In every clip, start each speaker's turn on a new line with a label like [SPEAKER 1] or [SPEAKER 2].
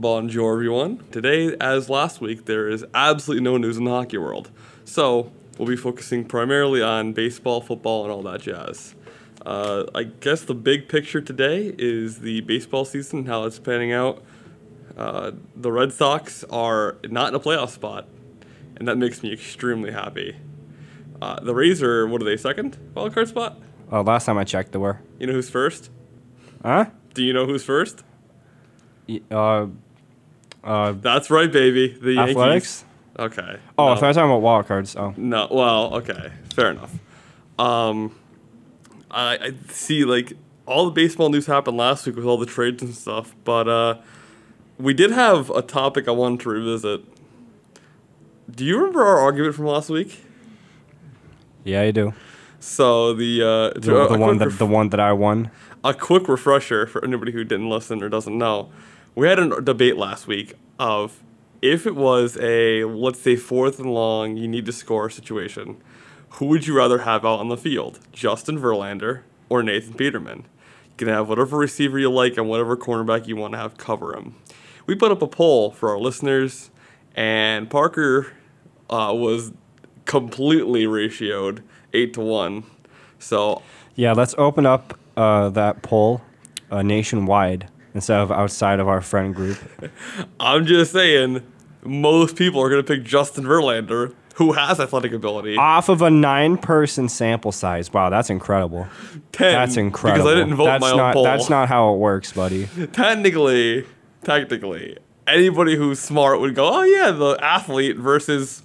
[SPEAKER 1] Bonjour, everyone. Today, as last week, there is absolutely no news in the hockey world. So, we'll be focusing primarily on baseball, football, and all that jazz. Uh, I guess the big picture today is the baseball season, how it's panning out. Uh, the Red Sox are not in a playoff spot, and that makes me extremely happy. Uh, the Rays are, what are they, second wild card spot?
[SPEAKER 2] Oh, last time I checked, they were.
[SPEAKER 1] You know who's first?
[SPEAKER 2] Huh?
[SPEAKER 1] Do you know who's first?
[SPEAKER 2] Uh, uh,
[SPEAKER 1] That's right, baby. The Yankees.
[SPEAKER 2] athletics.
[SPEAKER 1] Okay.
[SPEAKER 2] Oh,
[SPEAKER 1] No.
[SPEAKER 2] I thought you were talking about wild cards. Oh,
[SPEAKER 1] No, well, okay, fair enough. Um, I, I see like all the baseball news happened last week with all the trades and stuff, but uh, we did have a topic I wanted to revisit. Do you remember our argument from last week?
[SPEAKER 2] yeah, you do.
[SPEAKER 1] So the uh,
[SPEAKER 2] The,
[SPEAKER 1] to- a-
[SPEAKER 2] the one that
[SPEAKER 1] ref-
[SPEAKER 2] the one that I won.
[SPEAKER 1] a quick refresher for anybody who didn't listen or doesn't know. We had a debate last week of if it was a let's say fourth and long, you need to score situation. Who would you rather have out on the field, Justin Verlander or Nathan Peterman? You can have whatever receiver you like and whatever cornerback you want to have cover him. We put up a poll for our listeners, and Parker uh, was completely ratioed eight to one. So
[SPEAKER 2] Yeah, let's open up uh, that poll uh, nationwide instead of outside of our friend group.
[SPEAKER 1] I'm just saying, most people are going to pick Justin Verlander, who has athletic ability.
[SPEAKER 2] Off of a nine-person sample size. Wow, that's incredible.
[SPEAKER 1] 10,
[SPEAKER 2] That's incredible.
[SPEAKER 1] Because I didn't vote
[SPEAKER 2] that's
[SPEAKER 1] my own
[SPEAKER 2] not,
[SPEAKER 1] poll.
[SPEAKER 2] That's not how it works, buddy.
[SPEAKER 1] Technically, technically, anybody who's smart would go, oh yeah, the athlete versus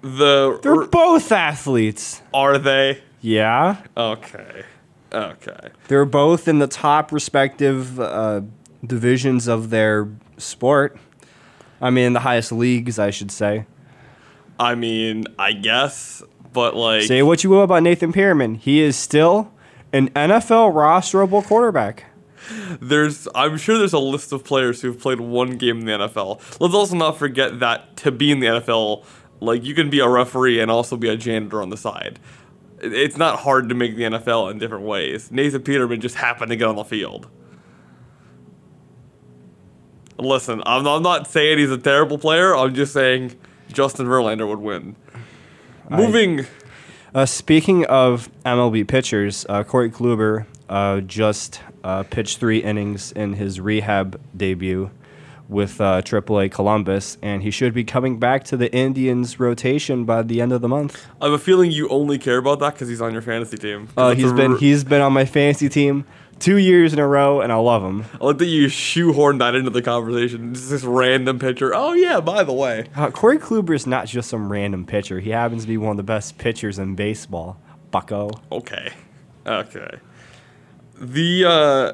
[SPEAKER 1] the.
[SPEAKER 2] They're both athletes.
[SPEAKER 1] are they?
[SPEAKER 2] Yeah,
[SPEAKER 1] Okay. Okay.
[SPEAKER 2] they're both in the top respective uh, divisions of their sport. I mean, the highest leagues, I should say.
[SPEAKER 1] I mean, I guess, but like.
[SPEAKER 2] Say what you will about Nathan Peterman, he is still an NFL rosterable quarterback.
[SPEAKER 1] there's I'm sure there's a list of players who've played one game in the NFL. Let's also not forget that to be in the NFL, like you can be a referee and also be a janitor on the side. It's not hard to make the NFL in different ways. Nathan Peterman just happened to get on the field. Listen, I'm I'm not saying he's a terrible player. I'm just saying Justin Verlander would win. Moving,
[SPEAKER 2] Uh, speaking of MLB pitchers, uh, Corey Kluber uh, just uh, pitched three innings in his rehab debut with uh, AAA Columbus, and he should be coming back to the Indians rotation by the end of the month.
[SPEAKER 1] I have a feeling you only care about that because he's on your fantasy team.
[SPEAKER 2] Uh, he's been
[SPEAKER 1] r-
[SPEAKER 2] he's been on my fantasy team two years in a row, and I love him.
[SPEAKER 1] I like that you shoehorned that into the conversation. Just this random pitcher. Oh yeah, by the way.
[SPEAKER 2] Uh, Corey Kluber is not just some random pitcher. He happens to be one of the best pitchers in baseball. Bucko.
[SPEAKER 1] Okay. Okay. The uh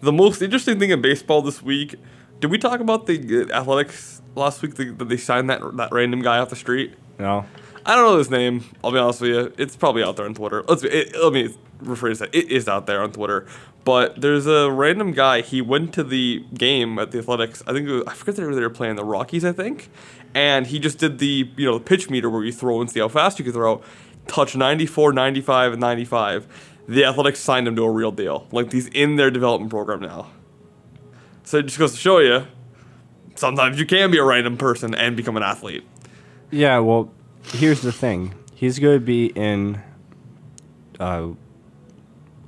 [SPEAKER 1] the most interesting thing in baseball this week. Did we talk about the uh, athletics last week that that they signed that that random guy off the street?
[SPEAKER 2] No.
[SPEAKER 1] I don't know his name. I'll be honest with you. It's probably out there on Twitter. Let's be, it, let me rephrase that. It is out there on Twitter. But there's a random guy. He went to the game at the Athletics. I think was, I forget they were, they were playing the Rockies. I think, and he just did the you know the pitch meter where you throw and see how fast you can throw. Touch 94, 95, and 95. The Athletics signed him to a real deal. Like he's in their development program now. So it just goes to show you, sometimes you can be a random person and become an athlete.
[SPEAKER 2] Yeah, well, here's the thing. He's going to be in. Uh,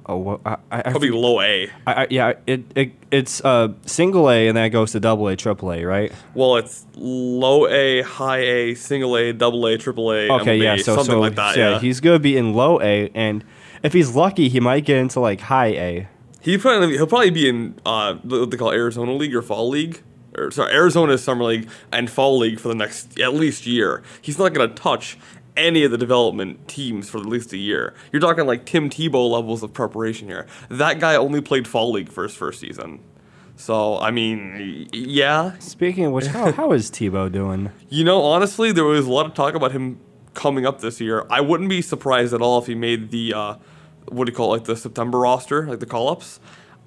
[SPEAKER 2] oh, I, I, I,
[SPEAKER 1] Probably
[SPEAKER 2] forget-
[SPEAKER 1] low A.
[SPEAKER 2] I, I, yeah, it, it it's uh, single A and then it goes to double A, triple A, right?
[SPEAKER 1] Well, it's low A, high A, single A, double A, triple A,
[SPEAKER 2] Okay,
[SPEAKER 1] MLB,
[SPEAKER 2] yeah, so
[SPEAKER 1] something
[SPEAKER 2] so
[SPEAKER 1] like that.
[SPEAKER 2] yeah,
[SPEAKER 1] Yeah,
[SPEAKER 2] he's going to be in low A, and if he's lucky, he might get into like high A.
[SPEAKER 1] he probably he'll probably be in uh what they call Arizona League or Fall League. Or sorry, Arizona Summer League and Fall League for the next at least year. He's not going to touch any of the development teams for at least a year. You're talking like Tim Tebow levels of preparation here. That guy only played Fall League for his first season. So I mean, yeah,
[SPEAKER 2] Speaking of which, how, how is Tebow doing?
[SPEAKER 1] You know, honestly, there was a lot of talk about him coming up this year. I wouldn't be surprised at all if he made the uh, what do you call it, like the September roster, like the call ups.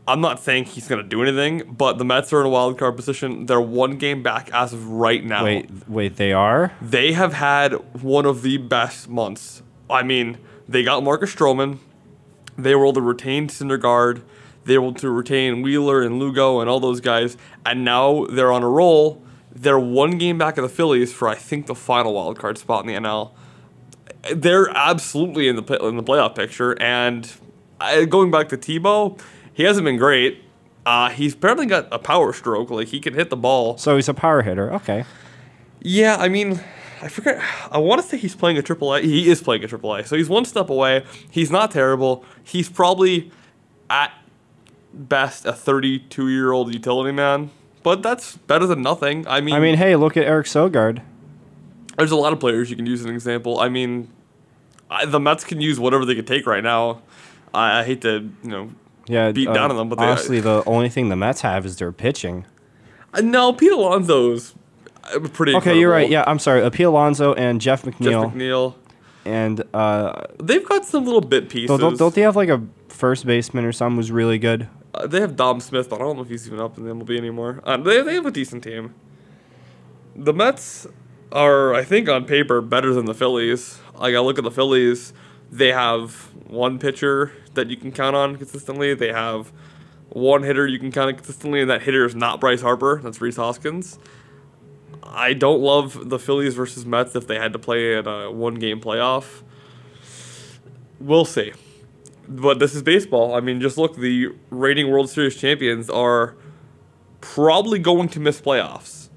[SPEAKER 1] I'm not saying he's gonna do anything, but the Mets are in a wild card position. They're one game back as of right now.
[SPEAKER 2] Wait, wait, they are?
[SPEAKER 1] They have had one of the best months. I mean, they got Marcus Stroman. They were able to retain Syndergaard. They were able to retain Wheeler and Lugo and all those guys, and now they're on a roll. They're one game back of the Phillies for I think the final wild card spot in the NL. They're absolutely in the in the playoff picture, and uh, going back to Tebow, he hasn't been great. Uh, he's apparently got a power stroke, like he can hit the ball.
[SPEAKER 2] So he's a power hitter. Okay.
[SPEAKER 1] Yeah, I mean, I forget. I want to say he's playing a triple A. He is playing a triple A, so he's one step away. He's not terrible. He's probably at best a 32 year old utility man, but that's better than nothing. I mean,
[SPEAKER 2] I mean, hey, look at Eric Sogard.
[SPEAKER 1] there's a lot of players you can use as an example. I mean, I, the Mets can use whatever they can take right now. I, I hate to, you know,
[SPEAKER 2] Yeah,
[SPEAKER 1] beat
[SPEAKER 2] uh,
[SPEAKER 1] down on them, but they-
[SPEAKER 2] honestly, the only thing the Mets have is their pitching.
[SPEAKER 1] uh, no, Pete Alonso's uh, pretty.
[SPEAKER 2] Okay, you're right. Yeah, I'm sorry. Appeal Alonso and Jeff
[SPEAKER 1] Jeff
[SPEAKER 2] McNeil,
[SPEAKER 1] McNeil.
[SPEAKER 2] and uh,
[SPEAKER 1] They've got some little bit pieces.
[SPEAKER 2] don't, don't, don't they have like a first baseman or something who's really good?
[SPEAKER 1] Uh, they have Dom Smith, but I don't know if he's even up in the MLB anymore. Uh, they, they have a decent team. The Mets are, I think, on paper, better than the Phillies. Like, I look at the Phillies, they have one pitcher that you can count on consistently. They have one hitter you can count on consistently, and that hitter is not Bryce Harper. That's Rhys Hoskins. I don't love the Phillies versus Mets if they had to play in a one game playoff. We'll see but this is baseball. I mean, just look, the reigning World Series champions are probably going to miss playoffs,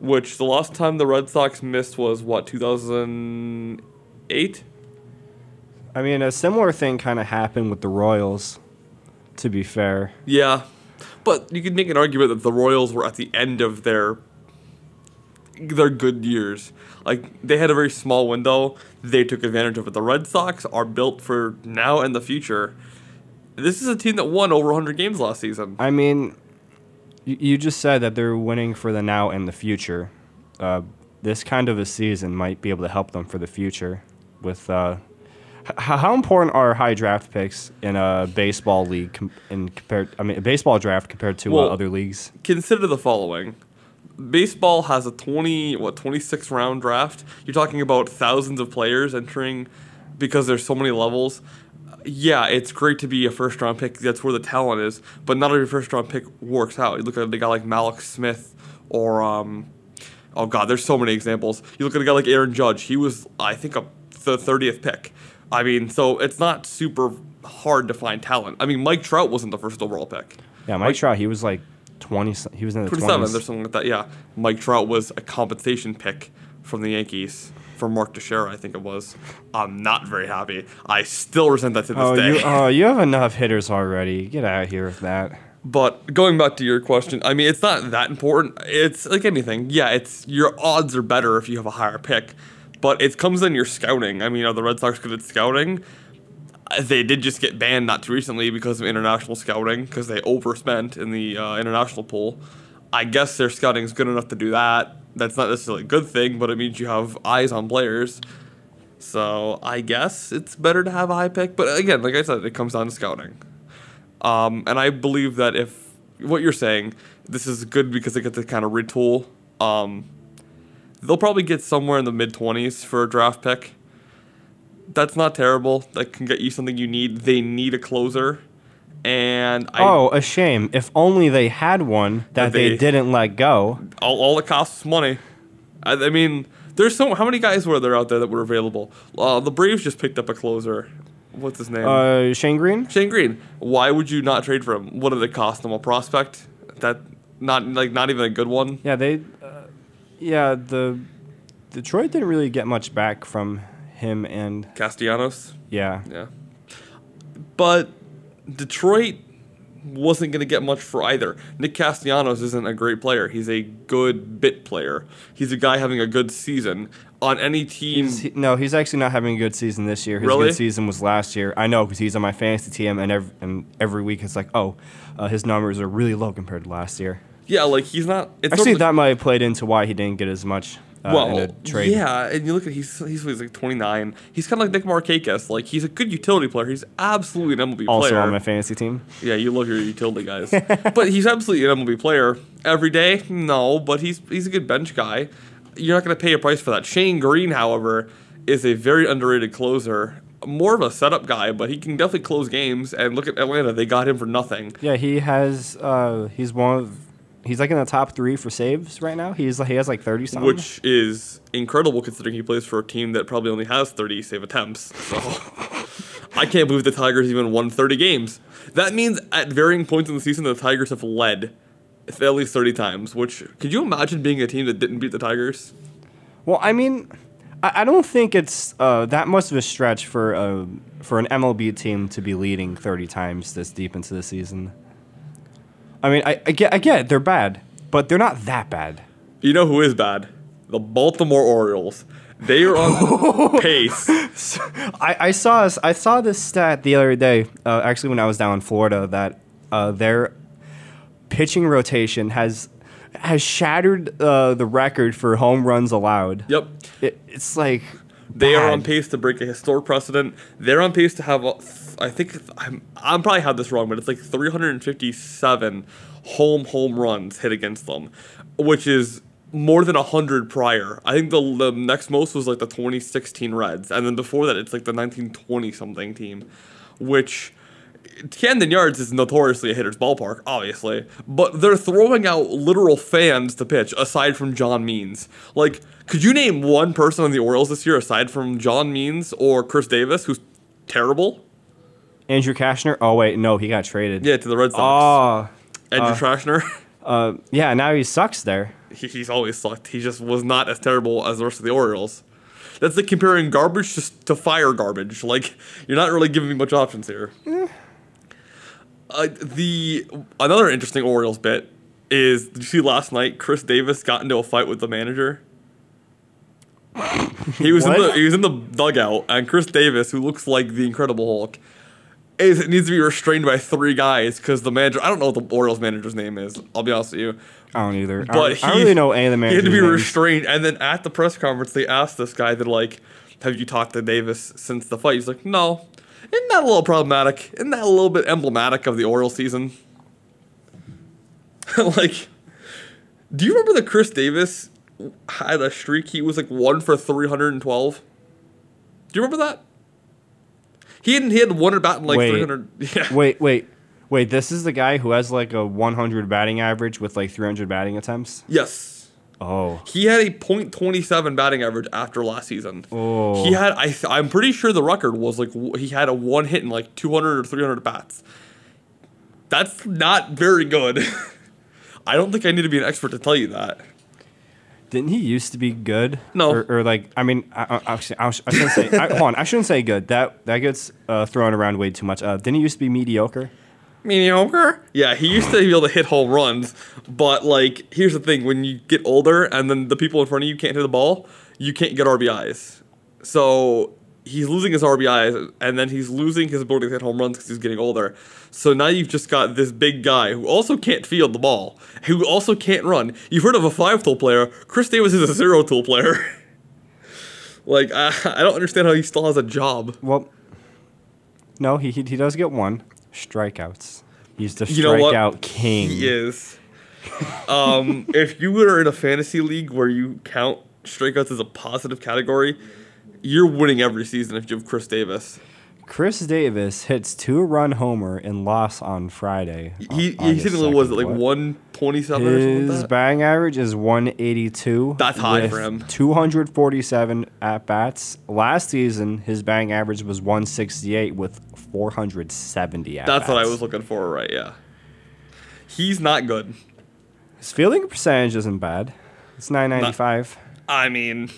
[SPEAKER 1] which the last time the Red Sox missed was what 2008.
[SPEAKER 2] I mean, a similar thing kind of happened with the Royals. To be fair,
[SPEAKER 1] Yeah, but you could make an argument that the Royals were at the end of their their good years. Like they had a very small window. They took advantage of it. The Red Sox are built for now and the future. This is a team that won over 100 games last season.
[SPEAKER 2] I mean, you, just said that they're winning for the now and the future. Uh, this kind of a season might be able to help them for the future. With uh, how important are high draft picks in a baseball league com- in compared? I mean, a baseball draft compared to
[SPEAKER 1] Well,
[SPEAKER 2] uh, other leagues.
[SPEAKER 1] consider the following. Baseball has a 20 what 26 round draft? You're talking about thousands of players entering because there's so many levels. Yeah it's great to be a first round pick. That's where the talent is but not every first round pick works out. You look at a guy like malik smith or um oh god there's so many examples. You look at a guy like aaron judge. He was i think a the 30th pick i mean so it's not super hard to find talent i mean mike trout wasn't the first overall pick
[SPEAKER 2] Yeah, Mike Trout, he was like twenty. He was in the
[SPEAKER 1] 27
[SPEAKER 2] twenties.
[SPEAKER 1] or something like that. Yeah, Mike Trout was a compensation pick from the Yankees for Mark Teixeira, I think it was. I'm not very happy. I still resent that to this
[SPEAKER 2] Oh,
[SPEAKER 1] day.
[SPEAKER 2] you, oh, you have enough hitters already. Get out of here with that.
[SPEAKER 1] But going back to your question, I mean, it's not that important. It's like anything. Yeah, it's your odds are better if you have a higher pick, but it comes in your scouting. I mean, are the Red Sox good at scouting? They did just get banned not too recently because of international scouting because they overspent in the uh, international pool. I guess their scouting is good enough to do that. That's not necessarily a good thing, but it means you have eyes on players. So I guess it's better to have a high pick. But again, like I said, it comes down to scouting. Um, and I believe that if what you're saying, this is good because they get to kind of retool. Um, they'll probably get somewhere in the mid 20s for a draft pick. That's not terrible. That can get you something you need. They need a closer. And I,
[SPEAKER 2] oh, a shame. If only they had one that they,
[SPEAKER 1] they-
[SPEAKER 2] didn't let go.
[SPEAKER 1] all, all it costs is money. I, I mean, there's so how many guys were there out there that were available? Uh, the Braves just picked up a closer. What's his name?
[SPEAKER 2] Uh, Shane Green.
[SPEAKER 1] Shane Green. Why would you not trade for him? What did it cost them? A prospect that not like not even a good one.
[SPEAKER 2] Yeah, they. Yeah, the Detroit didn't really get much back from him, and
[SPEAKER 1] Castellanos.
[SPEAKER 2] yeah,
[SPEAKER 1] Yeah. But Detroit wasn't going to get much for either. Nick Castellanos isn't a great player. He's a good bit player. He's a guy having a good season on any team.
[SPEAKER 2] He's- he- no, he's actually not having a good season this year. His
[SPEAKER 1] Really?
[SPEAKER 2] good season was last year. I know because he's on my fantasy team, and every, and every week it's like, oh, uh, his numbers are really low compared to last year.
[SPEAKER 1] Yeah, like he's not. It's
[SPEAKER 2] Actually,
[SPEAKER 1] normally-
[SPEAKER 2] that might have played into why he didn't get as much uh,
[SPEAKER 1] well,
[SPEAKER 2] trade.
[SPEAKER 1] yeah, and you look at he's he's, he's like 29. He's kind of like Nick Markakis. Like he's a good utility player. He's absolutely an MLB
[SPEAKER 2] Also
[SPEAKER 1] player.
[SPEAKER 2] on my fantasy team.
[SPEAKER 1] Yeah, you love your utility guys. but he's absolutely an MLB player. Every day? No, but he's he's a good bench guy. You're not going to pay a price for that. Shane Green, however, is a very underrated closer. more of a setup guy, but he can definitely close games. And look at Atlanta; they got him for nothing.
[SPEAKER 2] Yeah, he has. Uh, he's one of. He's like in the top three for saves right now. He's he has like thirty something.
[SPEAKER 1] which is incredible considering he plays for a team that probably only has 30 save attempts. So I can't believe the Tigers even won 30 games. That means at varying points in the season, the Tigers have led at least 30 times. Which could you imagine being a team that didn't beat the Tigers?
[SPEAKER 2] Well, I mean, I, I don't think it's uh, that much of a stretch for a for an MLB team to be leading thirty times this deep into the season. I mean, I, I get I get it, they're bad, but they're not that bad.
[SPEAKER 1] You know who is bad? The Baltimore Orioles. They are on pace.
[SPEAKER 2] I, I saw this, I saw this stat the other day, uh, actually when I was down in Florida, that uh, their pitching rotation has has shattered uh, the record for home runs allowed.
[SPEAKER 1] Yep.
[SPEAKER 2] It, it's like
[SPEAKER 1] They are on pace to break a historic precedent. They're on pace to have, I think, I'm, I'm probably have this wrong, but it's like 357 home home runs hit against them, which is more than 100 prior. I think the, the next most was like the 2016 Reds. And then before that, it's like the 1920 something team, which. Camden Yards is notoriously a hitter's ballpark, obviously, but they're throwing out literal fans to pitch aside from John Means. Like, could you name one person on the Orioles this year aside from John Means or Chris Davis, who's terrible?
[SPEAKER 2] Andrew Cashner. Oh wait, no, he got traded.
[SPEAKER 1] Yeah, to the Red Sox.
[SPEAKER 2] Oh,
[SPEAKER 1] Andrew Trashner.
[SPEAKER 2] uh, yeah. Now he sucks there.
[SPEAKER 1] he, he's always sucked. He just was not as terrible as the rest of the Orioles. That's like comparing garbage to, to fire garbage. Like you're not really giving me much options here. Uh, the another interesting Orioles bit is did you see last night Chris Davis got into a fight with the manager? He was in the he was in the dugout and Chris Davis, who looks like the Incredible Hulk, is needs to be restrained by three guys because the manager I don't know what the Orioles manager's name is. I'll be honest with you.
[SPEAKER 2] I don't either. I
[SPEAKER 1] But
[SPEAKER 2] don't, I don't really know any of the
[SPEAKER 1] He had to be
[SPEAKER 2] names.
[SPEAKER 1] restrained, and then at the press conference, they asked this guy that like, "Have you talked to Davis since the fight?" He's like, "No." Isn't that a little problematic? Isn't that a little bit emblematic of the oral season? like, do you remember that Chris Davis had a streak? He was like one for three hundred and twelve. Do you remember that? He had he had one in like
[SPEAKER 2] Wait.
[SPEAKER 1] three hundred. Yeah.
[SPEAKER 2] Wait, wait, wait. This is the guy who has like a 100 batting average with like 300 batting attempts.
[SPEAKER 1] Yes.
[SPEAKER 2] Oh,
[SPEAKER 1] He had a .27 batting average after last season.
[SPEAKER 2] Oh.
[SPEAKER 1] He had I th- I'm pretty sure the record was like w- he had a one hit in like 200 or 300 bats. That's not very good. I don't think I need to be an expert to tell you that.
[SPEAKER 2] Didn't he used to be good?
[SPEAKER 1] No.
[SPEAKER 2] Or, or like, I mean, I, I, actually, I, I shouldn't say. I, hold on, I shouldn't say good. That that gets uh, thrown around way too much. Uh, didn't he used to be mediocre?
[SPEAKER 1] Mediocre? Yeah, he used to be able to hit home runs, but like here's the thing, when you get older and then the people in front of you can't hit the ball, you can't get RBIs. So he's losing his RBIs and then he's losing his ability to hit home runs because he's getting older. So now you've just got this big guy who also can't field the ball, who also can't run. You've heard of a five tool player. Chris Davis is a zero tool player. like I, I don't understand how he still has a job.
[SPEAKER 2] Well, no, he he, he does get one strikeouts. He's the
[SPEAKER 1] You
[SPEAKER 2] strikeout king.
[SPEAKER 1] He is. Um, if you were in a fantasy league where you count strikeouts as a positive category, you're winning every season if you have Chris Davis.
[SPEAKER 2] Chris Davis hits two run homer in loss on Friday.
[SPEAKER 1] He uh,
[SPEAKER 2] Au-
[SPEAKER 1] he's hitting was it like one twenty seven or something
[SPEAKER 2] His
[SPEAKER 1] like that?
[SPEAKER 2] batting average is 182.
[SPEAKER 1] That's high for him.
[SPEAKER 2] 247 at bats. Last season, his batting average was 168 with 470 at
[SPEAKER 1] That's what I was looking for, right? Yeah. He's not good.
[SPEAKER 2] His fielding percentage isn't bad. It's 995.
[SPEAKER 1] I mean,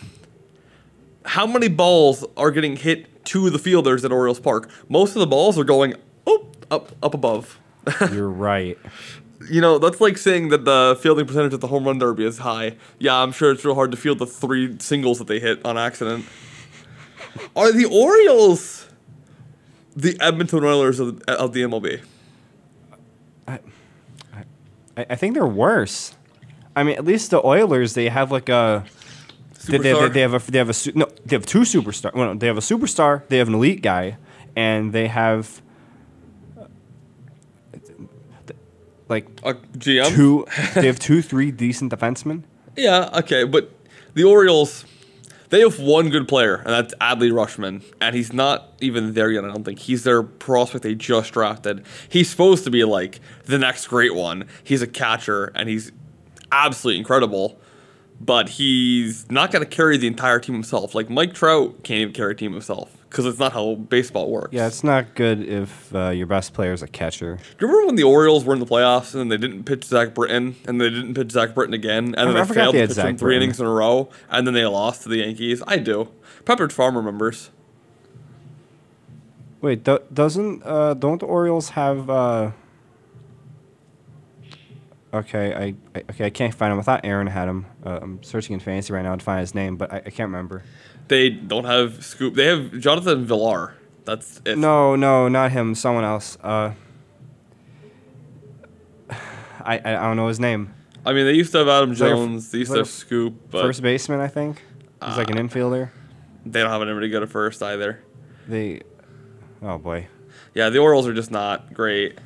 [SPEAKER 1] how many balls are getting hit to the fielders at Orioles Park? Most of the balls are going oh, up up above.
[SPEAKER 2] You're right.
[SPEAKER 1] You know, that's like saying that the fielding percentage at the home run derby is high. Yeah, I'm sure it's real hard to field the three singles that they hit on accident. Are the Orioles the Edmonton Oilers of, of the MLB?
[SPEAKER 2] I, I think they're worse. I mean, at least the Oilers, they have like a. They, they, they have a they have a su- no they have two superstar well, no, they have a superstar they have an elite guy and they have uh, like
[SPEAKER 1] A GM?
[SPEAKER 2] two they have two three decent defensemen
[SPEAKER 1] Yeah, okay, but the Orioles, They have one good player, and that's Adley Rutschman, and he's not even there yet. I don't think he's their prospect they just drafted. He's supposed to be like the next great one. He's a catcher, and he's absolutely incredible. But he's not going to carry the entire team himself. Like Mike Trout can't even carry a team himself because it's not how baseball works.
[SPEAKER 2] Yeah, it's not good if uh, your best player is a catcher.
[SPEAKER 1] Do you remember when the Orioles were in the playoffs and they didn't pitch Zach Britton and they didn't pitch Zach Britton again and then
[SPEAKER 2] I
[SPEAKER 1] they failed
[SPEAKER 2] they
[SPEAKER 1] to pitch
[SPEAKER 2] Zach
[SPEAKER 1] him three
[SPEAKER 2] Britton.
[SPEAKER 1] innings in a row and then they lost to the Yankees? I do. Pepperidge Farm remembers.
[SPEAKER 2] Wait, do- doesn't uh, don't the Orioles have? Uh, okay, I, I okay I can't find him. I thought Aaron had him. Uh, I'm searching in fantasy right now to find his name, but I, I can't remember.
[SPEAKER 1] They don't have Scoop. They have Jonathan Villar. That's it.
[SPEAKER 2] No, no, not him. Someone else. Uh, I, I don't know his name.
[SPEAKER 1] I mean, they used to have Adam
[SPEAKER 2] like a f-
[SPEAKER 1] Jones. They used to have Scoop,
[SPEAKER 2] First baseman, I think. He's like an
[SPEAKER 1] Uh,
[SPEAKER 2] infielder.
[SPEAKER 1] they don't have anybody good at first either.
[SPEAKER 2] They. Oh boy.
[SPEAKER 1] Yeah, the Orioles are just not great.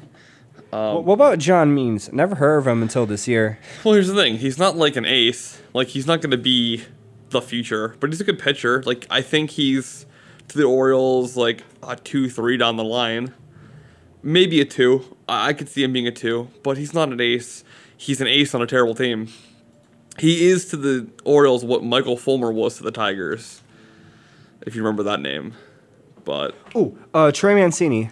[SPEAKER 1] Um,
[SPEAKER 2] Wh- what about John Means? Never heard of him until this year.
[SPEAKER 1] Well, here's the thing. He's not like an ace. Like he's not going to be the future, but he's a good pitcher. Like I think he's to the Orioles like a two, three down the line, maybe a two. I, I could see him being a two, but he's not an ace. He's an ace on a terrible team. He is to the Orioles what Michael Fulmer was to the Tigers, if you remember that name. But
[SPEAKER 2] Oh, uh, Trey Mancini.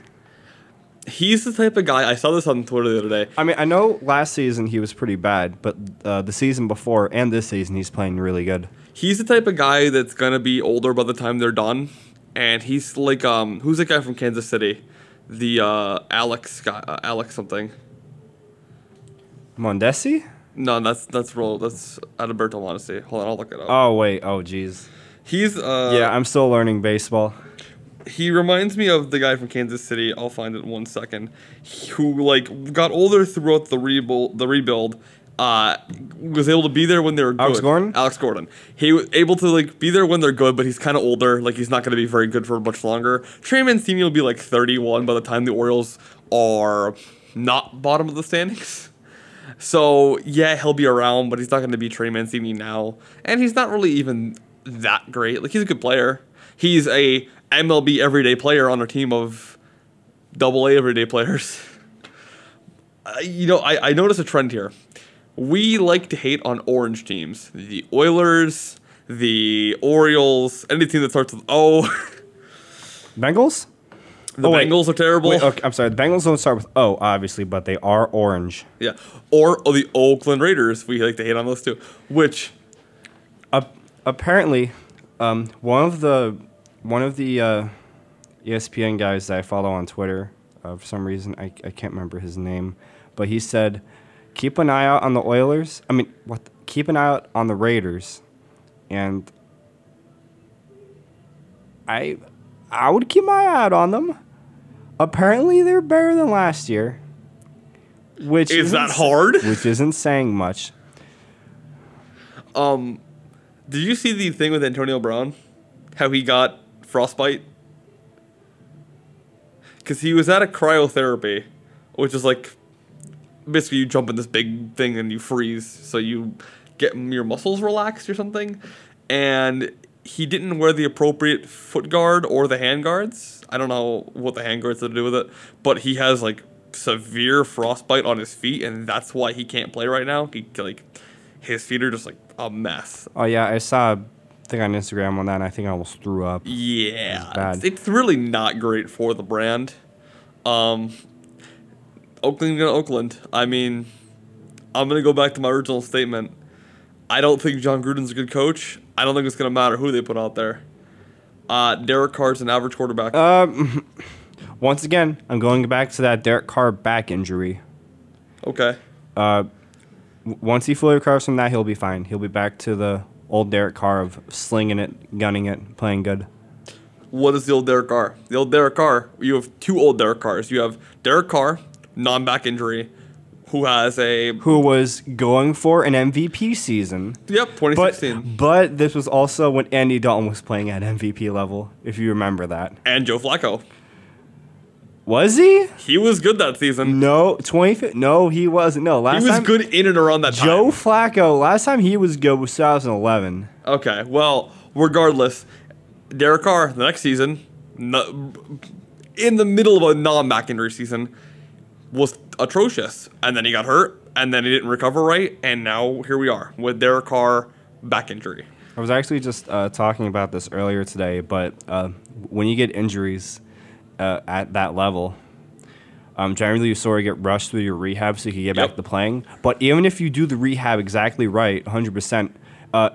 [SPEAKER 1] He's the type of guy. I saw this on Twitter the other day.
[SPEAKER 2] I mean, I know last season he was pretty bad, but uh, the season before and this season he's playing really good.
[SPEAKER 1] He's the type of guy that's gonna be older by the time they're done, and he's like um, who's that guy from Kansas City, the uh, Alex guy, uh, Alex something.
[SPEAKER 2] Mondesi?
[SPEAKER 1] No, that's that's real. That's Adalberto Mondesi. Hold on, I'll look it up.
[SPEAKER 2] Oh wait, oh jeez.
[SPEAKER 1] he's uh,
[SPEAKER 2] yeah, I'm still learning baseball.
[SPEAKER 1] He reminds me of the guy from Kansas City. I'll find it in one second. Who like got older throughout the rebuild. The rebuild. Uh, was able to be there when they were good.
[SPEAKER 2] Alex Gordon?
[SPEAKER 1] Alex Gordon. He was able to like be there when they're good, but he's kind of older. Like he's not going to be very good for much longer. Trey Mancini will be like 31 by the time the Orioles are not bottom of the standings. So yeah, he'll be around, but he's not going to be Trey Mancini now, and he's not really even that great. Like he's a good player. He's a MLB everyday player on a team of Double A everyday players. Uh, you know, I, I notice a trend here. We like to hate on orange teams. The Oilers, the Orioles, any team that starts with O.
[SPEAKER 2] Bengals?
[SPEAKER 1] the
[SPEAKER 2] Oh, wait.
[SPEAKER 1] Bengals are terrible.
[SPEAKER 2] Wait, okay, I'm sorry. The Bengals don't start with O, obviously, but they are orange.
[SPEAKER 1] Yeah. Or, or the Oakland Raiders. We like to hate on those too. Which
[SPEAKER 2] Uh, apparently, um, one of the one of the uh, ESPN guys that I follow on Twitter, uh, for some reason I, I can't remember his name, but he said, "Keep an eye out on the Oilers. I mean, what? the- keep an eye out on the Raiders." And I, I would keep my eye out on them. Apparently, they're better than last year. Which
[SPEAKER 1] Is that hard?
[SPEAKER 2] Which isn't saying much.
[SPEAKER 1] Um, did you see the thing with Antonio Brown? How he got frostbite? Because he was at a cryotherapy, which is like basically you jump in this big thing and you freeze, so you get your muscles relaxed or something. And he didn't wear the appropriate foot guard or the hand guards. I don't know what the hand guards had to do with it, but he has like severe frostbite on his feet, and that's why he can't play right now. He like his feet are just like a mess.
[SPEAKER 2] Oh yeah, I saw thing on Instagram on that, and I think I almost threw up.
[SPEAKER 1] Yeah. It's, it's really not great for the brand. Um, Oakland, Oakland. I mean, I'm gonna go back to my original statement. I don't think Jon Gruden's a good coach. I don't think it's gonna matter who they put out there. Uh, Derek Carr's an average quarterback.
[SPEAKER 2] Um, once again, I'm going back to that Derek Carr back injury.
[SPEAKER 1] okay.
[SPEAKER 2] Uh, once he fully recovers from that, he'll be fine. He'll be back to the old Derek Carr of slinging it, gunning it, playing good.
[SPEAKER 1] What is the old Derek Carr? The old Derek Carr. You have two old Derek Carrs. You have Derek Carr, non-back injury, who has a
[SPEAKER 2] Who was going for an MVP season?
[SPEAKER 1] yep
[SPEAKER 2] But
[SPEAKER 1] 2016,
[SPEAKER 2] but this was also when Andy Dalton was playing at MVP level, if you remember that.
[SPEAKER 1] and Joe Flacco.
[SPEAKER 2] Was he?
[SPEAKER 1] He was good that season.
[SPEAKER 2] No, twenty. No, he wasn't. No, last
[SPEAKER 1] He was
[SPEAKER 2] time
[SPEAKER 1] good in and around that time.
[SPEAKER 2] Joe Flacco. Last time he was good was 2011.
[SPEAKER 1] Okay, well, regardless, Derek Carr the next season, in the middle of a non-back injury season, was atrocious, and then he got hurt, and then he didn't recover right, and now here we are with Derek Carr back injury.
[SPEAKER 2] I was actually just uh, talking about this earlier today, but uh, when you get injuries uh, at that level, um, generally you sort of get rushed through your rehab so you can get
[SPEAKER 1] Yep.
[SPEAKER 2] back to playing. But even if you do the rehab exactly right, 100%, uh,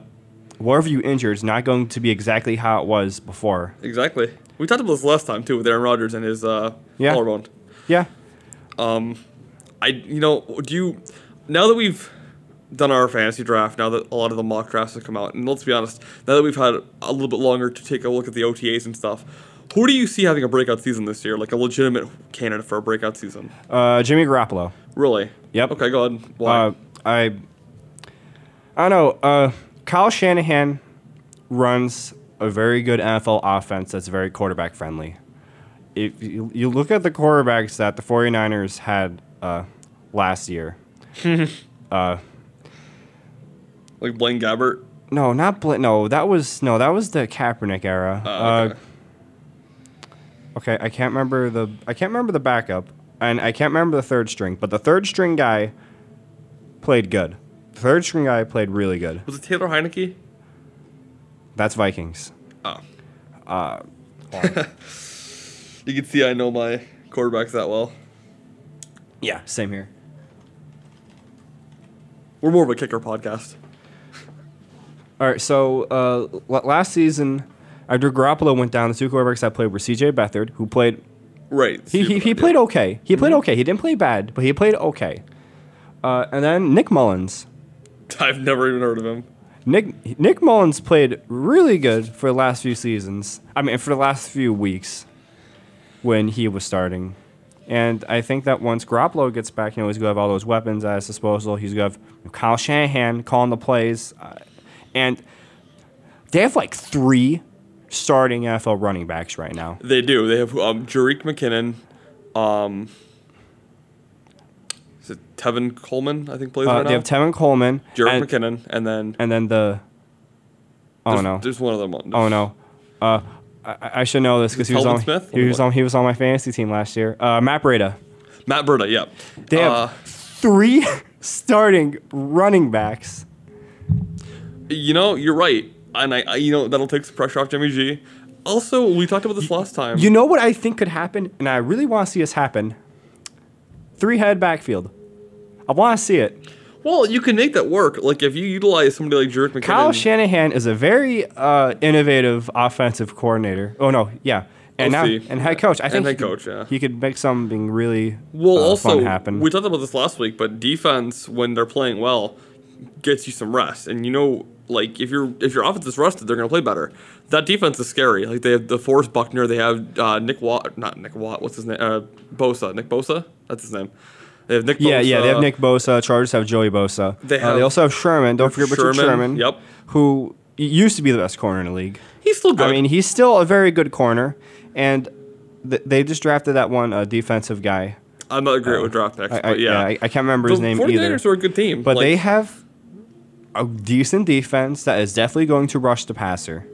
[SPEAKER 2] whatever you injure is not going to be exactly how it was before.
[SPEAKER 1] Exactly. We talked about this last time too with Aaron Rodgers and his uh,
[SPEAKER 2] Yeah.
[SPEAKER 1] collarbone.
[SPEAKER 2] Yeah.
[SPEAKER 1] I you know do you now that we've done our fantasy draft now that a lot of the mock drafts have come out and let's be honest now that we've had a little bit longer to take a look at the OTAs and stuff who do you see having a breakout season this year like a legitimate candidate for a breakout season
[SPEAKER 2] Uh, Jimmy Garoppolo.
[SPEAKER 1] really
[SPEAKER 2] Yep.
[SPEAKER 1] okay go ahead why
[SPEAKER 2] Uh, I I don't know. Uh, Kyle Shanahan runs a very good NFL offense that's very quarterback friendly. If you, you look at the quarterbacks that the 49ers had uh, last year, uh,
[SPEAKER 1] like Blaine Gabbert
[SPEAKER 2] no, not Bl- no, that was no, that was the Kaepernick era.
[SPEAKER 1] Oh, okay.
[SPEAKER 2] Okay, I can't remember the I can't remember the backup, and I can't remember the third string, but the third string guy played good. The third string guy played really good.
[SPEAKER 1] was it Taylor Heinicke
[SPEAKER 2] That's Vikings.
[SPEAKER 1] oh
[SPEAKER 2] Uh,
[SPEAKER 1] you can see I know my quarterbacks that well
[SPEAKER 2] yeah, same here.
[SPEAKER 1] we're more of a kicker podcast
[SPEAKER 2] All right, so uh, last season, after Garoppolo went down, the two quarterbacks that played were C.J. Beathard, who played
[SPEAKER 1] right
[SPEAKER 2] he, he, he played
[SPEAKER 1] yeah.
[SPEAKER 2] okay. He played okay. He didn't play bad, but he played okay. Uh, and then Nick Mullens.
[SPEAKER 1] I've never even heard of him
[SPEAKER 2] Nick Nick Mullens played really good for the last few seasons. I mean, for the last few weeks when he was starting. And I think that once Garoppolo gets back, you know, he's going to have all those weapons at his disposal. He's going to have Kyle Shanahan calling the plays. Uh, and they have like three starting NFL running backs right now.
[SPEAKER 1] They do. They have um, Jerick McKinnon. Um, is it Tevin Coleman? I think plays
[SPEAKER 2] Uh,
[SPEAKER 1] right
[SPEAKER 2] they
[SPEAKER 1] now.
[SPEAKER 2] have Tevin Coleman.
[SPEAKER 1] Jerick McKinnon, and then
[SPEAKER 2] And then the. Oh,
[SPEAKER 1] there's,
[SPEAKER 2] no.
[SPEAKER 1] there's one of them. on-
[SPEAKER 2] Oh no. Uh, I, I should know this because he was on
[SPEAKER 1] Smith?
[SPEAKER 2] he was on he was on my fantasy team last year. Uh, Matt Breida.
[SPEAKER 1] Matt Burda. Yeah.
[SPEAKER 2] They have
[SPEAKER 1] Uh,
[SPEAKER 2] three starting running backs.
[SPEAKER 1] you know, you're right, and I, I, you know, that'll take some pressure off Jimmy G. Also, we talked about this last time.
[SPEAKER 2] You know what I think could happen, and I really want to see this happen. Three head backfield. I want to see it.
[SPEAKER 1] well, you can make that work. Like if you utilize somebody like Jerick McKinnon.
[SPEAKER 2] Kyle Shanahan is a very uh, innovative offensive coordinator. Oh no, yeah, and now and head coach. I
[SPEAKER 1] And
[SPEAKER 2] think
[SPEAKER 1] head
[SPEAKER 2] he,
[SPEAKER 1] coach, yeah.
[SPEAKER 2] he could make something really
[SPEAKER 1] Well,
[SPEAKER 2] uh,
[SPEAKER 1] also
[SPEAKER 2] fun happen.
[SPEAKER 1] we talked about this last week, but defense when they're playing well gets you some rest, and you know, like if your if your offense is rusted, they're gonna play better. That defense is scary. Like they have DeForest Buckner, they have uh, Nick Watt, not Nick Watt. What's his name? Uh, Bosa, Nick Bosa. That's his name. They have Nick.
[SPEAKER 2] Yeah,
[SPEAKER 1] Bosa,
[SPEAKER 2] yeah, they have Nick Bosa. Chargers have Joey Bosa.
[SPEAKER 1] They
[SPEAKER 2] Uh,
[SPEAKER 1] have-
[SPEAKER 2] they also have Sherman. Don't forget Richard
[SPEAKER 1] Sherman,
[SPEAKER 2] Sherman.
[SPEAKER 1] yep.
[SPEAKER 2] Who used to be the best corner in the league.
[SPEAKER 1] He's still good.
[SPEAKER 2] I mean, he's still a very good corner, and th- they just drafted that one uh, defensive guy.
[SPEAKER 1] I'm not great with draft picks,
[SPEAKER 2] I, I,
[SPEAKER 1] but yeah,
[SPEAKER 2] I, I can't remember
[SPEAKER 1] the
[SPEAKER 2] his name
[SPEAKER 1] 49ers
[SPEAKER 2] either.
[SPEAKER 1] are a good team,
[SPEAKER 2] But
[SPEAKER 1] Like,
[SPEAKER 2] they have a decent defense that is definitely going to rush the passer.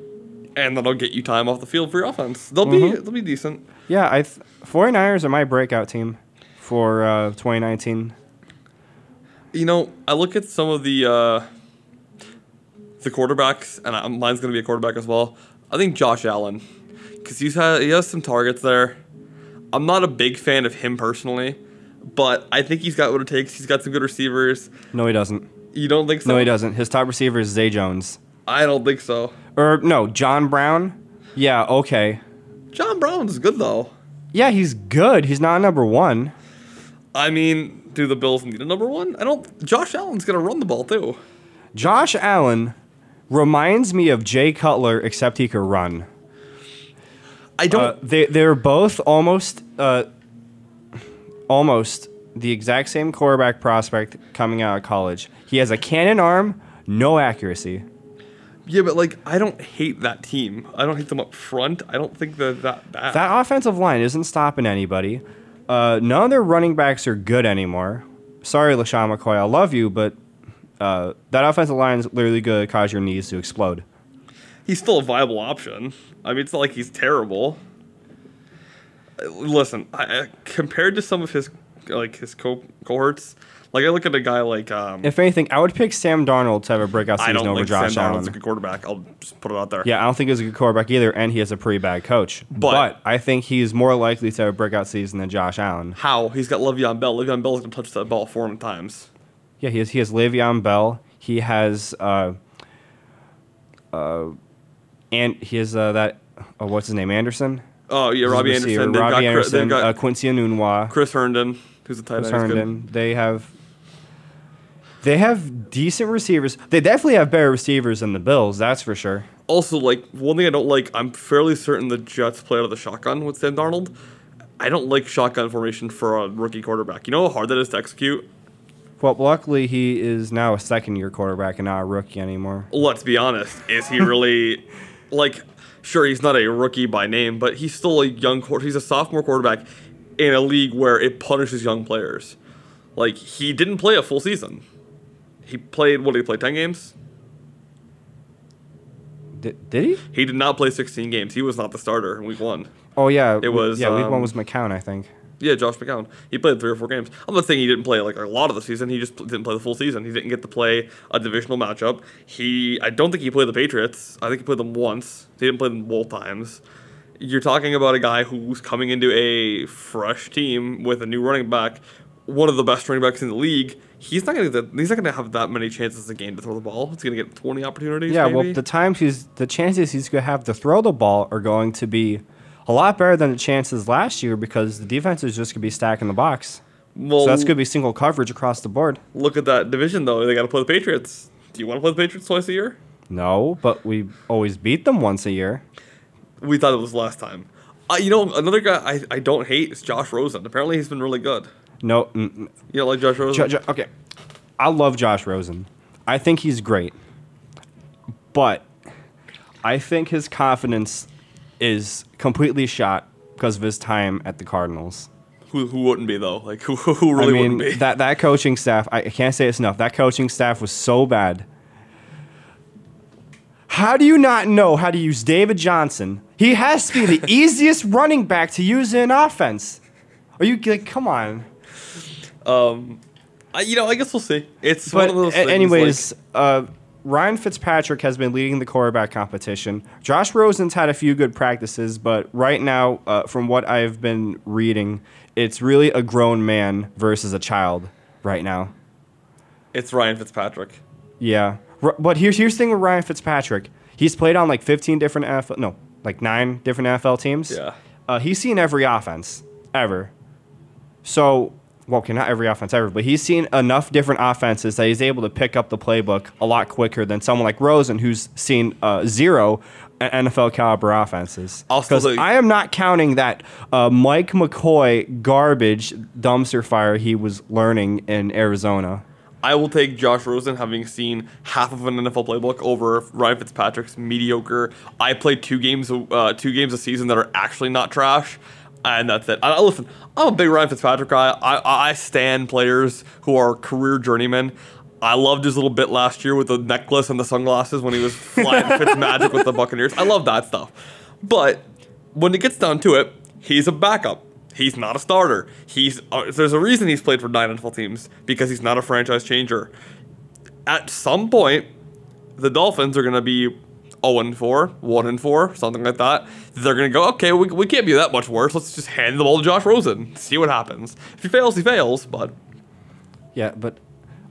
[SPEAKER 1] and that'll get you time off the field for your offense. They'll be
[SPEAKER 2] Mm-hmm.
[SPEAKER 1] they'll be decent.
[SPEAKER 2] Yeah, I th- 49ers are my breakout team for uh, 2019.
[SPEAKER 1] You know, I look at some of the uh, the quarterbacks, and I, mine's going to be a quarterback as well. I think Josh Allen, because he's had he has some targets there. I'm not a big fan of him personally, but I think he's got what it takes. He's got some good receivers.
[SPEAKER 2] No, he doesn't.
[SPEAKER 1] You don't think so?
[SPEAKER 2] No, he doesn't. His top receiver is Zay Jones.
[SPEAKER 1] I don't think so.
[SPEAKER 2] Or no, John Brown. Yeah, okay.
[SPEAKER 1] John Brown's good though.
[SPEAKER 2] Yeah, he's good. He's not number one.
[SPEAKER 1] I mean, do the Bills need a number one? I don't. Josh Allen's to run the ball too.
[SPEAKER 2] Josh Allen reminds me of Jay Cutler, except he could run.
[SPEAKER 1] I don't.
[SPEAKER 2] Uh, they they're both almost uh, almost the exact same quarterback prospect coming out of college. He has a cannon arm, no accuracy.
[SPEAKER 1] yeah, but like, I don't hate that team. I don't hate them up front. I don't think they're that bad.
[SPEAKER 2] That offensive line isn't stopping anybody. Uh, none of their running backs are good anymore. Sorry, LeSean McCoy, I love you, but uh, that offensive line is literally going to cause your knees to explode.
[SPEAKER 1] he's still a viable option. I mean, it's not like he's terrible. Uh, Listen, I, I, compared to some of his like his co- cohorts, like I look at a guy like um,
[SPEAKER 2] If anything, I would pick Sam Darnold to have a breakout
[SPEAKER 1] I
[SPEAKER 2] season
[SPEAKER 1] don't
[SPEAKER 2] over
[SPEAKER 1] think
[SPEAKER 2] Josh
[SPEAKER 1] Sam
[SPEAKER 2] Allen.
[SPEAKER 1] Darnold's a good quarterback. I'll just put it out there.
[SPEAKER 2] Yeah, I don't think he's a good quarterback either, and he has a pretty bad coach.
[SPEAKER 1] But-
[SPEAKER 2] But, I think he's more likely to have a breakout season than Josh Allen.
[SPEAKER 1] How he's got Le'Veon Bell. Le'Veon Bell's gonna touch that ball four hundred times.
[SPEAKER 2] Yeah, he has he has Le'Veon Bell. He has uh, uh, and he has uh, that uh, what's his name Anderson.
[SPEAKER 1] Oh yeah, Robbie
[SPEAKER 2] His receiver,
[SPEAKER 1] Anderson. They've
[SPEAKER 2] Robbie
[SPEAKER 1] got,
[SPEAKER 2] Anderson,
[SPEAKER 1] got
[SPEAKER 2] uh, Quincy Enunwa,
[SPEAKER 1] Chris Herndon, who's a tight end.
[SPEAKER 2] Chris. Herndon. They have they have decent receivers. They definitely have better receivers than the Bills. That's for sure.
[SPEAKER 1] Also, like one thing I don't like, I'm fairly certain the Jets play out of the shotgun with Sam Darnold. I don't like shotgun formation for a rookie quarterback. You know how hard that is to execute.
[SPEAKER 2] Well, luckily he is now a second year quarterback and not a rookie anymore.
[SPEAKER 1] Let's be honest, is he really like? Sure, he's not a rookie by name, but he's still a young. quar- He's a sophomore quarterback in a league where it punishes young players. Like he didn't play a full season. He played what did he play? Ten games.
[SPEAKER 2] Did, did he?
[SPEAKER 1] He did not play 16 games. He was not the starter in week one.
[SPEAKER 2] Oh yeah,
[SPEAKER 1] It was,
[SPEAKER 2] yeah. week
[SPEAKER 1] um,
[SPEAKER 2] one was McCown, I think.
[SPEAKER 1] Yeah, Josh McCown. He played three or four games. I'm not saying he didn't play like a lot of the season. He just didn't play the full season. He didn't get to play a divisional matchup. He, I don't think he played the Patriots. I think he played them once. He didn't play them both times. You're talking about a guy who's coming into a fresh team with a new running back, one of the best running backs in the league. He's not gonna. He's not gonna have that many chances a game to throw the ball. He's gonna get 20 opportunities.
[SPEAKER 2] Yeah,
[SPEAKER 1] maybe.
[SPEAKER 2] well, the times he's the chances he's gonna have to throw the ball are going to be a lot better than the chances last year because the defense is just gonna be stacking the box.
[SPEAKER 1] well,
[SPEAKER 2] So that's gonna be single coverage across the board.
[SPEAKER 1] look at that division though. They got to play the Patriots. Do you want to play the Patriots twice a year?
[SPEAKER 2] No, but we always beat them once a year.
[SPEAKER 1] We thought it was last time. Uh, you know, another guy I, I don't hate is Josh Rosen. Apparently, he's been really good.
[SPEAKER 2] No, mm, mm,
[SPEAKER 1] You don't like Josh Rosen?
[SPEAKER 2] Jo- Jo- okay. I love Josh Rosen. I think he's great. But I think his confidence is completely shot because of his time at the Cardinals.
[SPEAKER 1] who, who wouldn't be though? Like who, who really
[SPEAKER 2] I mean,
[SPEAKER 1] wouldn't be?
[SPEAKER 2] that that coaching staff, I I can't say it's enough. That coaching staff was so bad. How do you not know how to use David Johnson? He has to be the easiest running back to use in offense. Are you like, come on?
[SPEAKER 1] um, I, you know, I guess we'll see. It's
[SPEAKER 2] But
[SPEAKER 1] one of those.
[SPEAKER 2] a-
[SPEAKER 1] things,
[SPEAKER 2] anyways, uh, Ryan Fitzpatrick has been leading the quarterback competition. Josh Rosen's had a few good practices, but right now, uh, from what I've been reading, it's really a grown man versus a child right now.
[SPEAKER 1] it's Ryan Fitzpatrick.
[SPEAKER 2] Yeah, R- but here's here's the thing with Ryan Fitzpatrick. He's played on like 15 different NFL, no, like nine different NFL teams.
[SPEAKER 1] Yeah.
[SPEAKER 2] Uh, he's seen every offense ever. So, okay, not every offense ever, but he's seen enough different offenses that he's able to pick up the playbook a lot quicker than someone like Rosen, who's seen uh, zero NFL caliber offenses. Because I am not counting that uh, Mike McCoy garbage dumpster fire he was learning in Arizona.
[SPEAKER 1] I will take Josh Rosen having seen half of an NFL playbook over Ryan Fitzpatrick's mediocre. I played two games, uh, two games a season that are actually not trash, and that's it. I, listen, I'm a big Ryan Fitzpatrick guy. I, I, I stand players who are career journeymen. I loved his little bit last year with the necklace and the sunglasses when he was flying Fitz Magic with the Buccaneers. I love that stuff. But when it gets down to it, he's a backup. He's not a starter. He's uh, there's a reason he's played for nine NFL teams because he's not a franchise changer. At some point, the Dolphins are going to be 0 and 4, 1 and 4, something like that. They're going to go, okay, we, we can't be that much worse. Let's just hand the ball to Josh Rosen. See what happens. If he fails, he fails. But
[SPEAKER 2] Yeah, but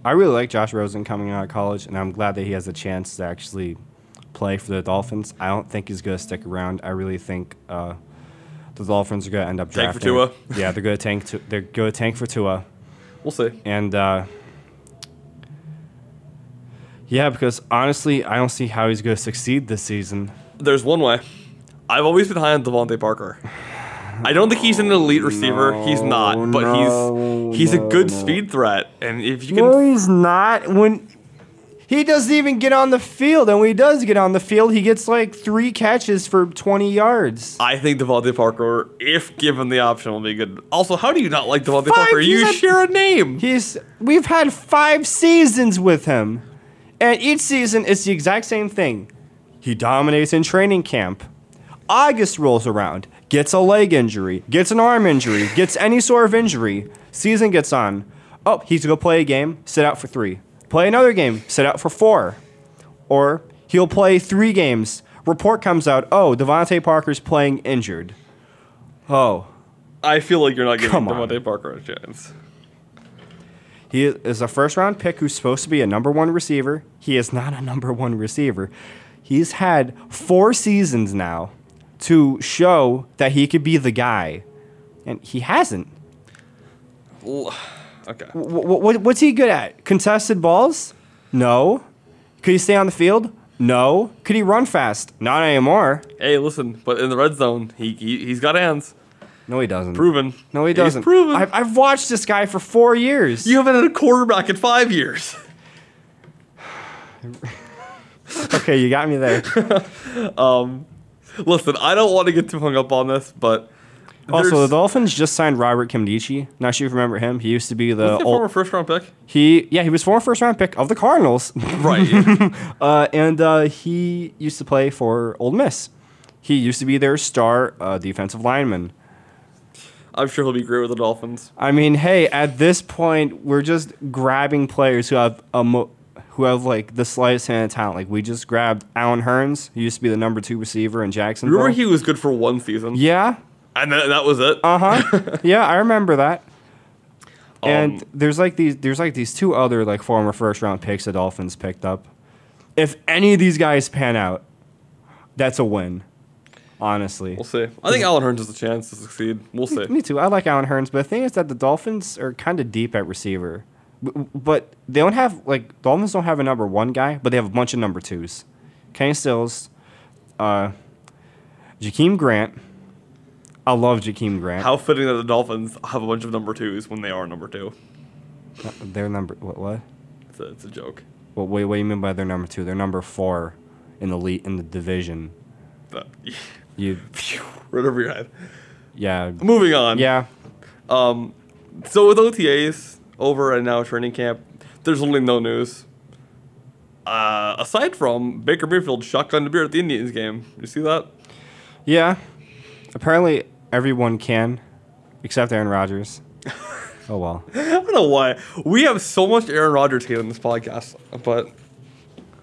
[SPEAKER 2] I really like Josh Rosen coming out of college, and I'm glad that he has a chance to actually play for the Dolphins. I don't think he's going to stick around. I really think uh, the Dolphins are going to end up
[SPEAKER 1] Tank for
[SPEAKER 2] drafting.
[SPEAKER 1] Tua?
[SPEAKER 2] Yeah, they're going to tank. To, they're going to tank for Tua,
[SPEAKER 1] we'll see.
[SPEAKER 2] and uh, yeah, because honestly, I don't see how he's going to succeed this season.
[SPEAKER 1] There's one way. I've always been high on DeVante Parker. I don't think he's an elite receiver. he's not, but
[SPEAKER 2] no,
[SPEAKER 1] he's he's a good
[SPEAKER 2] no,
[SPEAKER 1] speed threat. And if you can
[SPEAKER 2] No, he's not. When he doesn't even get on the field, and when he does get on the field, he gets like three catches for 20 yards.
[SPEAKER 1] I think DeVante Parker, if given the option, will be good. Also, how do you not like DeVante
[SPEAKER 2] Five,
[SPEAKER 1] Parker? You share a name.
[SPEAKER 2] He's we've had five seasons with him, and each season it's the exact same thing. He dominates in training camp. August rolls around, gets a leg injury, gets an arm injury, gets any sort of injury. Season gets on. Oh, he's gonna play a game, sit out for three. Play another game, sit out for four. Or he'll play three games. Report comes out, oh, DeVante Parker's playing injured. Oh,
[SPEAKER 1] I feel like you're not giving
[SPEAKER 2] Come on.
[SPEAKER 1] DeVante Parker a chance.
[SPEAKER 2] He is a first round pick who's supposed to be a number one receiver. He is not a number one receiver. He's had four seasons now to show that he could be the guy, and he hasn't.
[SPEAKER 1] Okay.
[SPEAKER 2] What's he good at? Contested balls? No. Could he stay on the field? No. Could he run fast? Not anymore.
[SPEAKER 1] Hey, listen, but in the red zone, he, he he's got hands.
[SPEAKER 2] No, he doesn't.
[SPEAKER 1] Proven.
[SPEAKER 2] No, he doesn't.
[SPEAKER 1] proven.
[SPEAKER 2] I've, I've watched this guy for four years.
[SPEAKER 1] you haven't had a quarterback in five years.
[SPEAKER 2] okay, you got me there.
[SPEAKER 1] Listen, I don't want to get too hung up on this, but
[SPEAKER 2] Also, the Dolphins just signed Robert Nkemdiche. Not sure if you remember him. He used to be the
[SPEAKER 1] Wasn't he a
[SPEAKER 2] old,
[SPEAKER 1] former first round pick.
[SPEAKER 2] he yeah he was former first round pick of the Cardinals,
[SPEAKER 1] Right.
[SPEAKER 2] uh, and uh, he used to play for Ole Miss. He used to be their star uh, defensive lineman.
[SPEAKER 1] I'm sure he'll be great with the Dolphins.
[SPEAKER 2] I mean, hey, at this point, we're just grabbing players who have a mo- who have like the slightest hint of talent. Like we just grabbed Allen Hurns, who used to be the number two receiver in Jacksonville.
[SPEAKER 1] Remember he was good for one season,
[SPEAKER 2] yeah,
[SPEAKER 1] and then that was it.
[SPEAKER 2] uh huh, yeah, I remember that. And
[SPEAKER 1] Um,
[SPEAKER 2] there's like these there's like these two other like former first round picks the Dolphins picked up. If any of these guys pan out, that's a win. Honestly.
[SPEAKER 1] we'll see. I think Allen Hurns has a chance to succeed. We'll see.
[SPEAKER 2] Me too. I like Allen Hurns, but the thing is that the Dolphins are kind of deep at receiver. But they don't have like Dolphins don't have a number one guy, but they have a bunch of number twos. Kenny Stills, uh, Jakeem Grant. I love Jakeem Grant.
[SPEAKER 1] How fitting that the Dolphins have a bunch of number twos when they are number two.
[SPEAKER 2] They're number what? What?
[SPEAKER 1] It's a, it's a joke.
[SPEAKER 2] What? What, what do you mean by they're number two? They're number four in the lead in the division.
[SPEAKER 1] But,
[SPEAKER 2] You,
[SPEAKER 1] phew, right over your head.
[SPEAKER 2] yeah,
[SPEAKER 1] Moving on.
[SPEAKER 2] yeah.
[SPEAKER 1] Um, so with OTAs over and now training camp, there's only no news. Uh, aside from Baker Mayfield shotgun to beer at the Indians game, you see that?
[SPEAKER 2] Yeah. Apparently, everyone can, except Aaron Rodgers. oh well.
[SPEAKER 1] I don't know why we have so much Aaron Rodgers hate on this podcast, but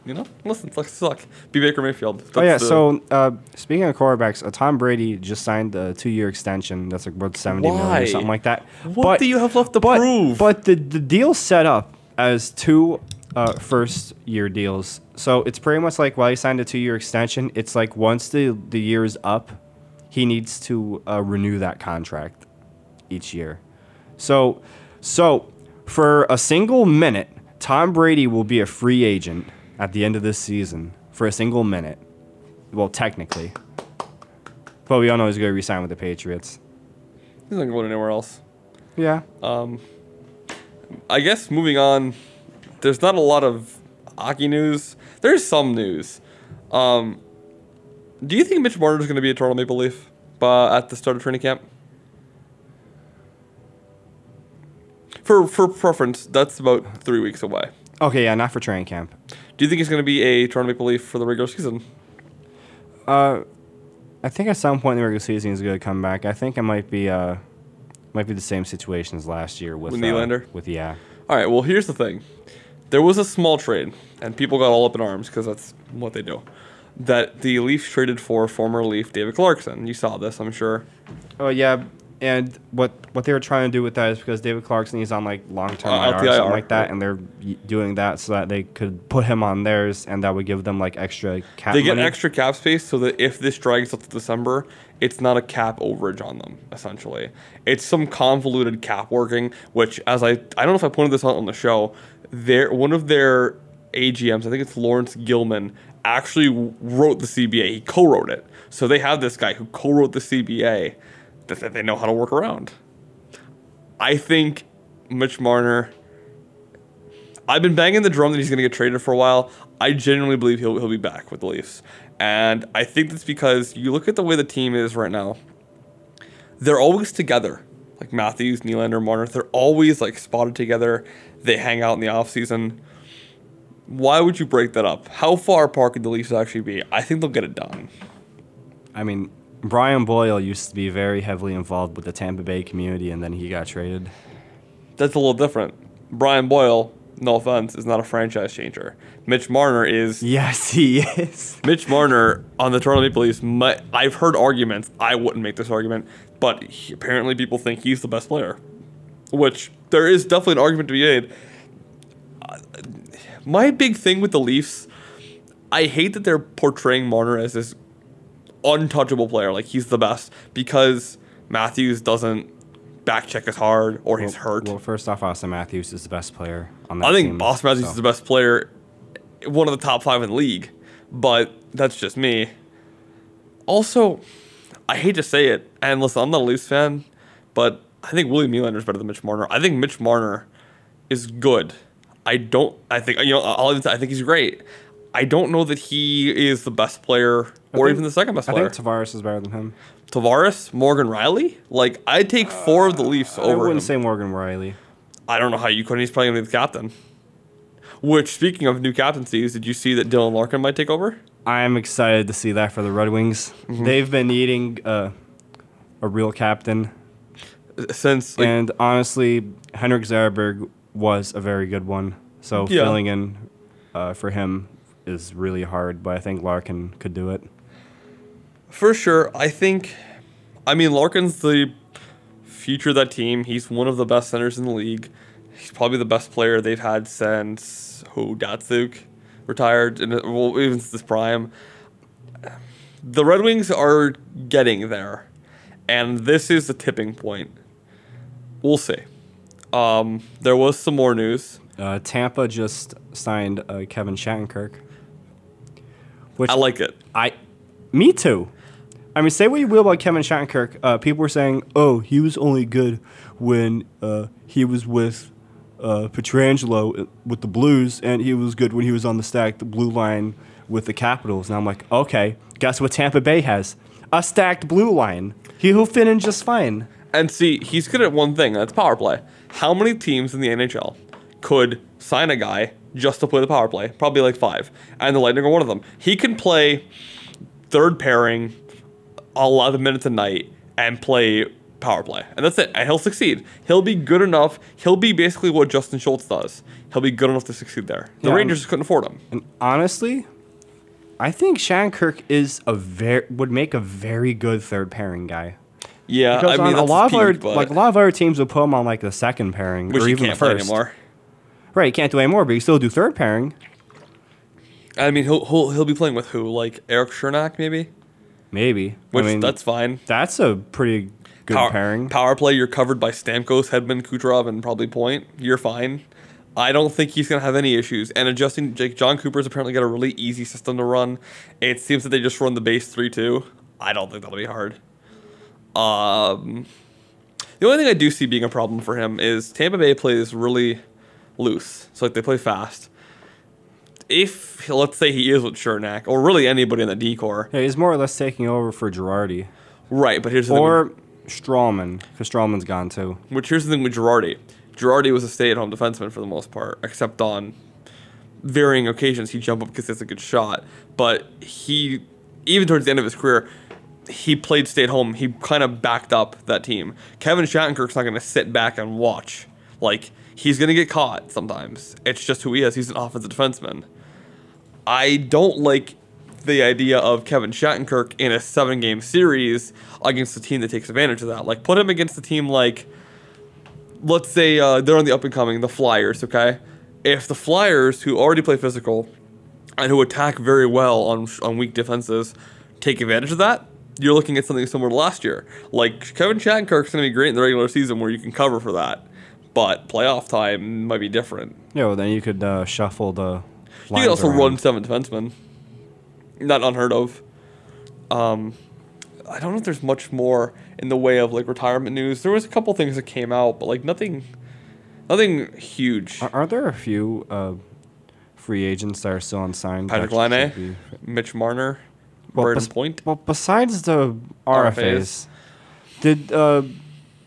[SPEAKER 1] you know, listen, suck, suck. Be Baker Mayfield.
[SPEAKER 2] Oh yeah. So uh, speaking of quarterbacks, uh, Tom Brady just signed a two-year extension. That's like worth seventy million or something like that.
[SPEAKER 1] What do you have left to
[SPEAKER 2] but,
[SPEAKER 1] prove?
[SPEAKER 2] But the the deal's set up as two uh, first-year deals. So it's pretty much like while he signed a two-year extension, it's like once the the year is up, he needs to uh, renew that contract each year. So so for a single minute, Tom Brady will be a free agent at the end of this season for a single minute. Well, technically. But we all know he's going to resign with the Patriots.
[SPEAKER 1] he's not going anywhere else.
[SPEAKER 2] Yeah.
[SPEAKER 1] Um, I guess moving on, there's not a lot of hockey news. There's some news. Um, do you think Mitch Marner is going to be a Toronto Maple Leaf uh, at the start of training camp? For for preference, that's about three weeks away.
[SPEAKER 2] Okay, yeah, not for training camp.
[SPEAKER 1] Do you think he's going to be a Toronto Maple Leaf for the regular season?
[SPEAKER 2] Uh, I think at some point in the regular season he's going to come back. I think it might be uh, might be the same situation as last year with
[SPEAKER 1] With
[SPEAKER 2] uh, With yeah.
[SPEAKER 1] All right. Well, here's the thing. There was a small trade, and people got all up in arms because that's what they do. That the Leafs traded for former Leaf David Clarkson. You saw this, I'm sure.
[SPEAKER 2] Oh yeah, and what what they were trying to do with that is because David Clarkson he's on like long term
[SPEAKER 1] Uh,
[SPEAKER 2] IR or something like that, and they're doing that so that they could put him on theirs, and that would give them like extra cap.
[SPEAKER 1] They get
[SPEAKER 2] money.
[SPEAKER 1] extra cap space so that if this drags up to December, it's not a cap overage on them. Essentially, it's some convoluted cap working. Which, as I I don't know if I pointed this out on the show, their one of their AGMs, I think it's Laurence Gilman, actually wrote the CBA. He co-wrote it. So they have this guy who co-wrote the CBA that, they know how to work around. I think Mitch Marner. I've been banging the drum that he's going to get traded for a while. I genuinely believe he'll he'll be back with the Leafs, and I think that's because you look at the way the team is right now. They're always together, like Matthews, Nylander, Marner. They're always like spotted together. They hang out in the off season. Why would you break that up? How far apart could the Leafs actually be? I think they'll get it done.
[SPEAKER 2] I mean, Brian Boyle used to be very heavily involved with the Tampa Bay community, and then he got traded.
[SPEAKER 1] That's a little different. Brian Boyle, no offense, is not a franchise changer. Mitch Marner is.
[SPEAKER 2] Yes, he is.
[SPEAKER 1] Mitch Marner on the Toronto Maple Leafs. My, I've heard arguments. I wouldn't make this argument, but he, apparently people think he's the best player, which there is definitely an argument to be made. Uh, my big thing with the Leafs, I hate that they're portraying Marner as this untouchable player, like he's the best, because Matthews doesn't back check as hard or he's hurt.
[SPEAKER 2] Well, first off, Austin Matthews is the best player on that
[SPEAKER 1] I think
[SPEAKER 2] team.
[SPEAKER 1] Austin Matthews
[SPEAKER 2] so-
[SPEAKER 1] is the best player, one of the top five in the league, but that's just me. Also, I hate to say it, and listen, I'm not a Leafs fan, but I think William Nylander is better than Mitch Marner. I think Mitch Marner is good. I don't. I think you know. I'll even say I think he's great. I don't know that he is the best player or
[SPEAKER 2] think-
[SPEAKER 1] even the second best player.
[SPEAKER 2] I think Tavares is better than him.
[SPEAKER 1] Tavares, Morgan Rielly. Like I'd take four of the Leafs over.
[SPEAKER 2] I wouldn't
[SPEAKER 1] him.
[SPEAKER 2] say Morgan Rielly.
[SPEAKER 1] I don't know how you couldn't. He's probably gonna be the captain. Which, speaking of new captaincies, did you see that Dylan Larkin might take over?
[SPEAKER 2] I'm excited to see that for the Red Wings.
[SPEAKER 1] Mm-hmm.
[SPEAKER 2] They've been needing uh, a real captain,
[SPEAKER 1] Since like,
[SPEAKER 2] and honestly, Henrik Zetterberg was a very good one. So
[SPEAKER 1] Yeah.
[SPEAKER 2] filling in uh, for him is really hard, but I think Larkin could do it.
[SPEAKER 1] for sure, I think. I mean, Larkin's the future of that team. He's one of the best centers in the league. He's probably the best player they've had since who Datsyuk retired, and well, even since prime. The Red Wings are getting there, and this is the tipping point. We'll see. Um, there was some more news.
[SPEAKER 2] Uh, Tampa just signed uh, Kevin Shattenkirk, which
[SPEAKER 1] I like it.
[SPEAKER 2] I, me too. I mean, say what you will about Kevin Shattenkirk. Uh, people were saying, "Oh, he was only good when uh, he was with uh, Pietrangelo with the Blues, and he was good when he was on the stacked blue line with the Capitals." And I'm like, "Okay, guess what Tampa Bay has? A stacked blue line. He will fit in just fine."
[SPEAKER 1] And see, he's good at one thing. That's power play. How many teams in the NHL could sign a guy just to play the power play? Probably like five. And the Lightning are one of them. He can play third pairing 11 minutes a night and play power play. And that's it. And he'll succeed. He'll be good enough. He'll be basically what Justin Schultz does. He'll be good enough to succeed there. The
[SPEAKER 2] Yeah,
[SPEAKER 1] Rangers couldn't afford him.
[SPEAKER 2] And honestly, I think Shattenkirk is a very would make a very good third pairing guy.
[SPEAKER 1] Yeah,
[SPEAKER 2] Because
[SPEAKER 1] I mean,
[SPEAKER 2] a lot of
[SPEAKER 1] his
[SPEAKER 2] other
[SPEAKER 1] peak, but-
[SPEAKER 2] like a lot of other teams would put him on like the second pairing
[SPEAKER 1] which
[SPEAKER 2] or even the first.
[SPEAKER 1] anymore.
[SPEAKER 2] Right, he can't do anymore, but he still do third pairing.
[SPEAKER 1] I mean, he'll, he'll he'll be playing with who? Like Erik Cernak, maybe?
[SPEAKER 2] Maybe.
[SPEAKER 1] Which
[SPEAKER 2] I mean,
[SPEAKER 1] that's fine.
[SPEAKER 2] that's a pretty good
[SPEAKER 1] power,
[SPEAKER 2] pairing.
[SPEAKER 1] Power play, you're covered by Stamkos, Hedman, Kucherov, and probably Point. You're fine. I don't think he's going to have any issues. And adjusting, Jake Jon Cooper's apparently got a really easy system to run. It seems that they just run the base 3 2. I don't think that'll be hard. Um, the only thing I do see being a problem for him is Tampa Bay plays really loose. So, like, they play fast. If, let's say, he is with Cernak, or really anybody in the decor,
[SPEAKER 2] Yeah, he's more or less taking over for Girardi
[SPEAKER 1] right, but here's the thing.
[SPEAKER 2] or Stralman, because Stralman's gone too.
[SPEAKER 1] Which here's the thing with Girardi. Girardi was a stay-at-home defenseman for the most part, except on varying occasions he'd jump up because it's a good shot. But he, even towards the end of his career, he played stay-at-home. He kind of backed up that team. Kevin Shattenkirk's not going to sit back and watch. Like he's going to get caught sometimes. It's just who he is. He's an offensive defenseman. I don't like the idea of Kevin Shattenkirk in a seven-game series against a team that takes advantage of that. Like put him against a team like let's say uh, they're on the up and coming, the Flyers, okay? If the Flyers, who already play physical and who attack very well on on weak defenses, take advantage of that, you're looking at something similar to last year. Like Kevin Shattenkirk's going to be great in the regular season where you can cover for that, but playoff time might be different.
[SPEAKER 2] Yeah, well, then you could uh, shuffle the.
[SPEAKER 1] You can also
[SPEAKER 2] around.
[SPEAKER 1] run seven defensemen. Not unheard of. Um, I don't know if there's much more in the way of like retirement news. There was a couple things that came out, but like nothing, nothing huge.
[SPEAKER 2] Are, aren't there a few uh, free agents that are still unsigned?
[SPEAKER 1] Patrick Laine,
[SPEAKER 2] be-
[SPEAKER 1] Mitch Marner,
[SPEAKER 2] Well,
[SPEAKER 1] Brayden
[SPEAKER 2] bes-
[SPEAKER 1] Point.
[SPEAKER 2] Well, besides the RFAs, did uh,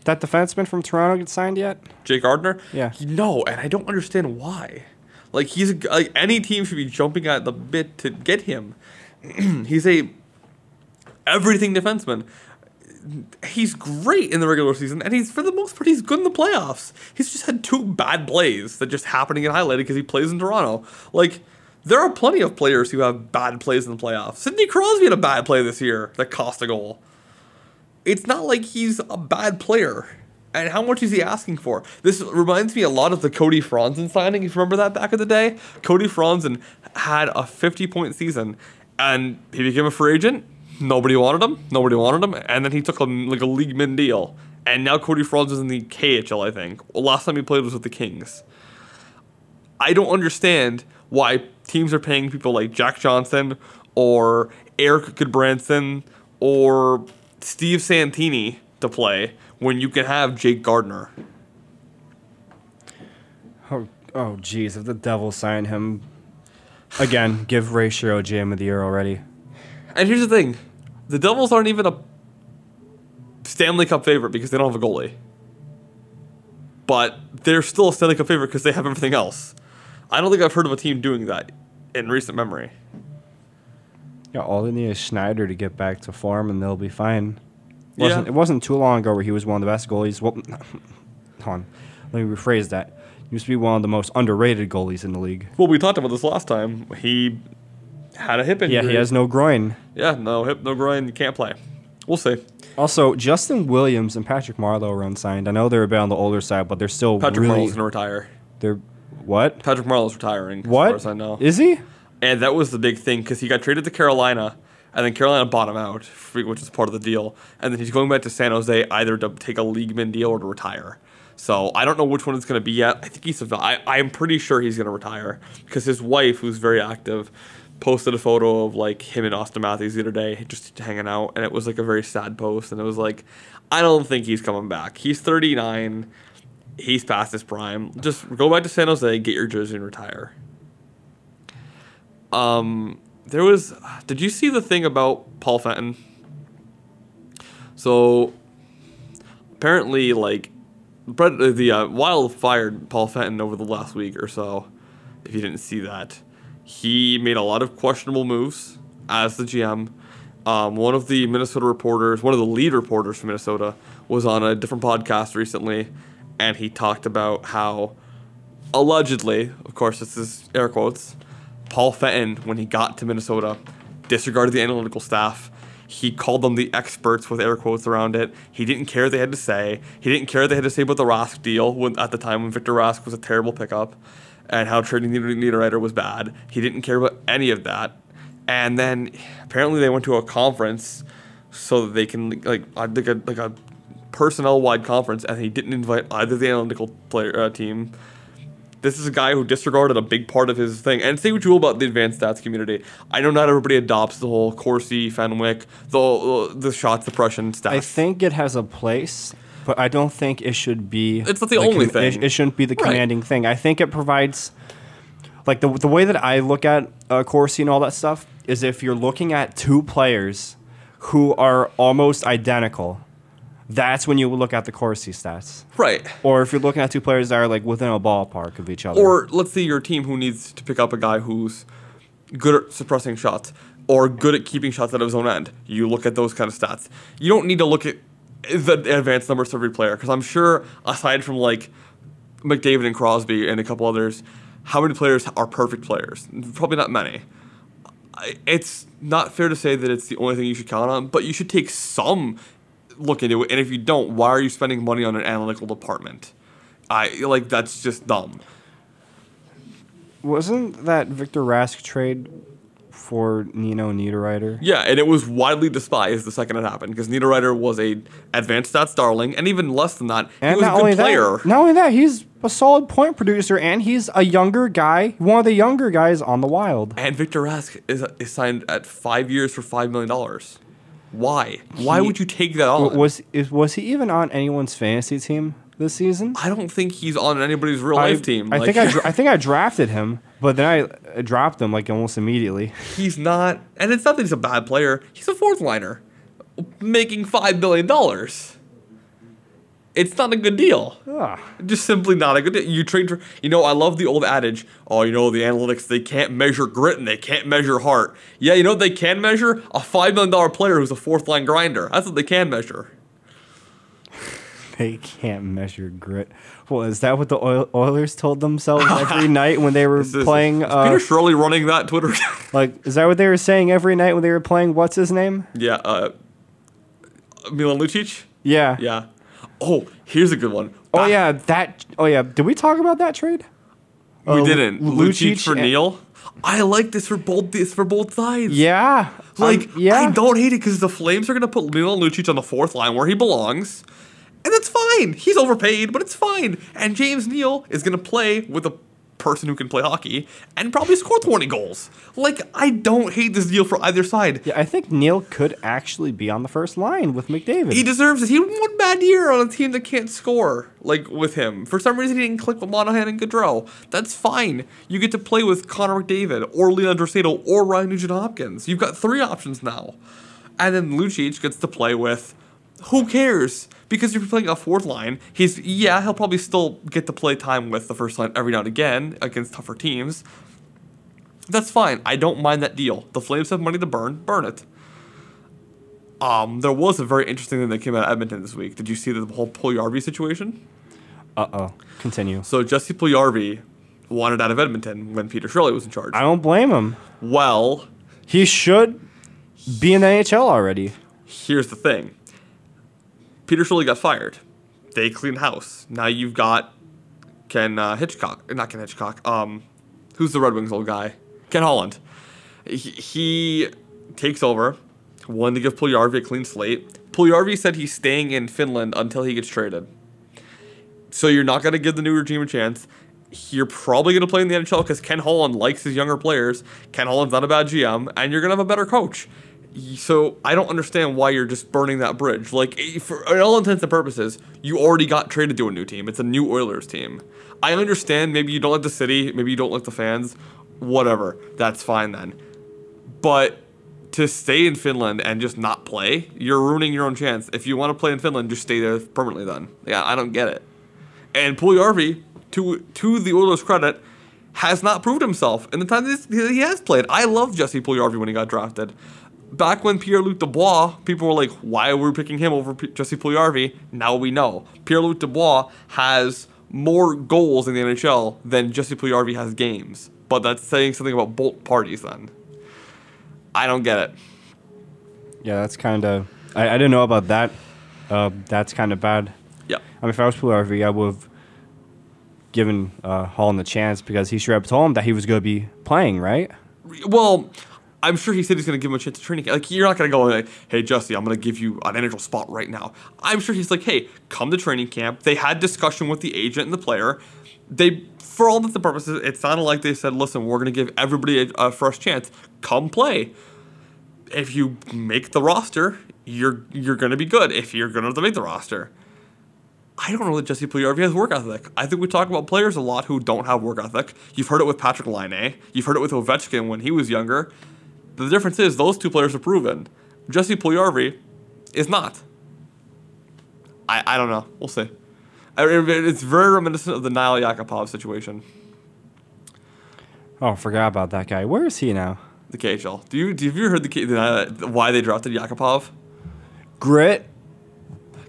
[SPEAKER 2] that defenseman from Toronto get signed yet?
[SPEAKER 1] Jake Gardiner.
[SPEAKER 2] Yeah.
[SPEAKER 1] No, and I don't understand why. Like he's a, like any team should be jumping at the bit to get him. he's a everything defenseman. He's great in the regular season, and he's for the most part he's good in the playoffs. He's just had two bad plays that just happen to get highlighted because he plays in Toronto. Like there are plenty of players who have bad plays in the playoffs. Sidney Crosby had a bad play this year that cost a goal. It's not like he's a bad player. And how much is he asking for? This reminds me a lot of the Cody Franson signing. If you remember that back in the day, Cody Franson had a 50 point season, and he became a free agent. Nobody wanted him. Nobody wanted him, and then he took a, like a league min deal. And now Cody Franson's in the KHL. I think last time he played was with the Kings. I don't understand why teams are paying people like Jack Johnson or Erik Gudbranson or Steve Santini to play when you can have Jake Gardiner.
[SPEAKER 2] Oh, oh, geez, if the Devils sign him again, give Ray Shero GM of the Year already.
[SPEAKER 1] And here's the thing: the Devils aren't even a Stanley Cup favorite because they don't have a goalie. But they're still a Stanley Cup favorite because they have everything else. I don't think I've heard of a team doing that in recent memory.
[SPEAKER 2] Yeah, all they need is Schneider to get back to form, and they'll be fine. It wasn't,
[SPEAKER 1] Yeah.
[SPEAKER 2] It wasn't too long ago where he was one of the best goalies. Well, hold on. Let me rephrase that. He used to be one of the most underrated goalies in the league.
[SPEAKER 1] Well, we talked about this last time. He had a hip injury.
[SPEAKER 2] Yeah, he has no groin.
[SPEAKER 1] Yeah, no hip, no groin. You can't play. We'll see.
[SPEAKER 2] Also, Justin Williams and Patrick Marleau are unsigned. I know they're a bit on the older side, but they're still
[SPEAKER 1] Patrick
[SPEAKER 2] really.
[SPEAKER 1] Marleau's gonna retire.
[SPEAKER 2] They're what?
[SPEAKER 1] Patrick Marleau's retiring.
[SPEAKER 2] What?
[SPEAKER 1] As far as I know.
[SPEAKER 2] Is he?
[SPEAKER 1] And that was the big thing because he got traded to Carolina, and then Carolina bought him out, which is part of the deal. And then he's going back to San Jose either to take a league min deal or to retire. So I don't know which one it's going to be yet. I think he's. I, I'm pretty sure he's going to retire because his wife, who's very active, posted a photo of like him and Austin Matthews the other day, just hanging out, and it was like a very sad post. And it was like, I don't think he's coming back. He's 39. He's past his prime. Just go back to San Jose, get your jersey, and retire. Um, there was. Did you see the thing about Paul Fenton? So apparently, like, Brett, the uh, Wild fired Paul Fenton over the last week or so. If you didn't see that, he made a lot of questionable moves as the GM. Um, one of the Minnesota reporters, one of the lead reporters from Minnesota, was on a different podcast recently, and he talked about how allegedly, of course, this is air quotes, Paul Fenton, when he got to Minnesota, disregarded the analytical staff. He called them the experts with air quotes around it. He didn't care what they had to say. He didn't care they had to say about the Rask deal when, at the time when Victor Rask was a terrible pickup and how trading Niederreiter was bad. He didn't care about any of that. And then apparently they went to a conference so that they can like uh, like a, like a personnel wide conference, and he didn't invite either the analytical player uh, team. This is a guy who disregarded a big part of his thing. And say what you will about the advanced stats community. I know not everybody adopts the whole Corsi, Fenwick, the the shots suppression stats.
[SPEAKER 2] I think it has a place, but I don't think it should be.
[SPEAKER 1] It's not the only
[SPEAKER 2] It,
[SPEAKER 1] thing.
[SPEAKER 2] it shouldn't be the
[SPEAKER 1] Right.
[SPEAKER 2] commanding thing. I think it provides, like the the way that I look at uh, Corsi and all that stuff is if you're looking at two players who are almost identical, that's when you look at the Corsi stats.
[SPEAKER 1] right.
[SPEAKER 2] Or if you're looking at two players that are like within a ballpark of each other.
[SPEAKER 1] Or let's say you're team who needs to pick up a guy who's good at suppressing shots or good at keeping shots out of his own end. You look at those kind of stats. You don't need to look at the advanced numbers for every player because I'm sure aside from like McDavid and Crosby and a couple others, how many players are perfect players? Probably not many. It's not fair to say that it's the only thing you should count on, but you should take some look into it. And if you don't, why are you spending money on an analytical department? I like that's just dumb.
[SPEAKER 2] Wasn't that Victor Rask trade for Nino Niederreiter?
[SPEAKER 1] Yeah, and it was widely despised the second it happened because Niederreiter was a advanced stats darling, and even less than that, he
[SPEAKER 2] And
[SPEAKER 1] was a good player.
[SPEAKER 2] that, not only that, he's a solid point producer, and he's a younger guy, one of the younger guys on the Wild.
[SPEAKER 1] And Victor Rask is, is signed at five years for five million dollars. Why? Why
[SPEAKER 2] He-
[SPEAKER 1] would you take that on?
[SPEAKER 2] Was is, was he even on anyone's fantasy team this season?
[SPEAKER 1] I don't think he's on anybody's real life team.
[SPEAKER 2] I
[SPEAKER 1] Like,
[SPEAKER 2] think I, dra- I think I drafted him, but then I uh, dropped him like almost immediately.
[SPEAKER 1] he's not, and it's not that he's a bad player. He's a fourth liner, making five million dollars. It's not a good deal.
[SPEAKER 2] Ah.
[SPEAKER 1] Just simply not a good deal. You trade, for- you know, I love the old adage. Oh, you know, the analytics they can't measure grit and they can't measure heart. Yeah, you know what they can measure? A five million dollar player who's a fourth line grinder. That's what they can measure.
[SPEAKER 2] They can't measure grit. Well, is that what the Oilers told themselves every night when they were
[SPEAKER 1] Is
[SPEAKER 2] playing?
[SPEAKER 1] is
[SPEAKER 2] Uh,
[SPEAKER 1] Peter Chiarelli running that Twitter.
[SPEAKER 2] like, is that what they were saying every night when they were playing? What's his name?
[SPEAKER 1] yeah, uh, Milan Lucic.
[SPEAKER 2] Yeah.
[SPEAKER 1] Yeah. Oh, here's a good one.
[SPEAKER 2] Oh
[SPEAKER 1] Back-
[SPEAKER 2] yeah, that. Oh yeah. Did we talk about that trade?
[SPEAKER 1] We
[SPEAKER 2] Uh,
[SPEAKER 1] didn't.
[SPEAKER 2] Lu-
[SPEAKER 1] Lucic,
[SPEAKER 2] Lucic
[SPEAKER 1] for
[SPEAKER 2] and-
[SPEAKER 1] Neal. I like this for both this for both sides.
[SPEAKER 2] Yeah.
[SPEAKER 1] Like,
[SPEAKER 2] Um, yeah.
[SPEAKER 1] I don't hate it because the Flames are going to put Milan Lucic on the fourth line where he belongs. And that's fine. He's overpaid, but it's fine. And James Neal is going to play with a person who can play hockey and probably score 20 goals. Like, I don't hate this deal for either side.
[SPEAKER 2] Yeah, I think Neal could actually be on the first line with McDavid.
[SPEAKER 1] He deserves it. He had one bad year on a team that can't score, like with him. For some reason, he didn't click with Monahan and Gaudreau. That's fine. You get to play with Connor McDavid or Leon Draisaitl or Ryan Nugent Hopkins. You've got three options now. And then Lucic gets to play with. Who cares? Because if you're playing a fourth line, he's yeah he'll probably still get to play time with the first line every now and again against tougher teams. That's fine. I don't mind that deal. The Flames have money to burn. Burn it. Um, there was a very interesting thing that came out of Edmonton this week. Did you see the whole Puljujärvi situation?
[SPEAKER 2] Uh oh. Continue.
[SPEAKER 1] So Jesse Puljujärvi wanted out of Edmonton when Peter Chiarelli was in charge.
[SPEAKER 2] I don't blame him.
[SPEAKER 1] well,
[SPEAKER 2] He should be in the NHL already.
[SPEAKER 1] here's the thing. Peter Chiarelli got fired. They cleaned house. Now you've got Ken uh, Hitchcock, not Ken Hitchcock. Um, who's the Red Wings old guy? Ken Holland. He, he takes over. Wanted to give Puljujärvi a clean slate. Puljujärvi said he's staying in Finland until he gets traded. So you're not going to give the new regime a chance. You're probably going to play in the NHL because Ken Holland likes his younger players. Ken Holland's not a bad GM, and you're going to have a better coach. So I don't understand why you're just burning that bridge. Like, for all intents and purposes, you already got traded to a new team. It's a new Oilers team. I understand maybe you don't like the city, maybe you don't like the fans, whatever. That's fine then. But to stay in Finland and just not play, you're ruining your own chance. If you want to play in Finland, just stay there permanently then. Yeah, I don't get it. And Puljujärvi, to to the Oilers' credit, has not proved himself in the time that he has played. I loved Jesse Puljujärvi when he got drafted. Back when Pierre-Luc Dubois, people were like, why are we picking him over P- Jesse Puljujärvi? Now we know. Pierre-Luc Dubois has more goals in the NHL than Jesse Puljujärvi has games. But that's saying something about both parties then. I don't get it.
[SPEAKER 2] Yeah, that's kind of. I, I didn't know about that. Uh, that's kind of bad.
[SPEAKER 1] Yeah.
[SPEAKER 2] I mean, if I was Puljujärvi, I would have given uh, Holland the chance because he should have told him that he was going to be playing, right?
[SPEAKER 1] Well, I'm sure he said he's going to give him a chance to training. camp. Like you're not going to go like, "Hey, Jesse, I'm going to give you an NHL spot right now." I'm sure he's like, "Hey, come to training camp." They had discussion with the agent and the player. They, for all and purposes, it sounded like they said, "Listen, we're going to give everybody a, a fresh chance. Come play. If you make the roster, you're you're going to be good. If you're going to make the roster." I don't know that Jesse Puljujärvi has work ethic. I think we talk about players a lot who don't have work ethic. You've heard it with Patrick Laine. You've heard it with Ovechkin when he was younger. The difference is those two players are proven. Jesse Puljujärvi is not. I, I don't know. We'll see. I- it- It's very reminiscent of the Nail Yakupov situation,
[SPEAKER 2] Oh, I forgot about that guy. Where is he now?
[SPEAKER 1] the KHL. Do you do you, have you heard the, K- the uh, why they drafted Yakupov?
[SPEAKER 2] Grit.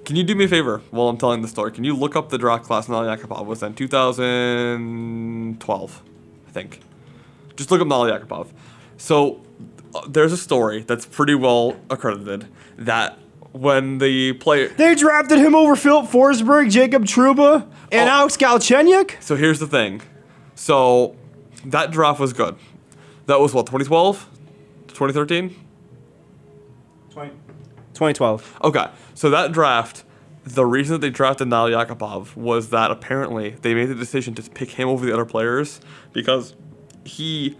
[SPEAKER 1] Can you do me a favor while I'm telling the story? Can you look up the draft class Nail Yakupov was in 2012, I think. Just look up Nail Yakupov. So there's a story that's pretty well accredited that when the player.
[SPEAKER 2] They drafted him over Filip Forsberg, Jacob Trouba, and
[SPEAKER 1] Oh.
[SPEAKER 2] Alex Galchenyuk.
[SPEAKER 1] So here's the thing. So that draft was good. That was what 2012, 2013.
[SPEAKER 2] 2012.
[SPEAKER 1] Okay, so that draft, the reason that they drafted Nail Yakupov was that apparently they made the decision to pick him over the other players because he,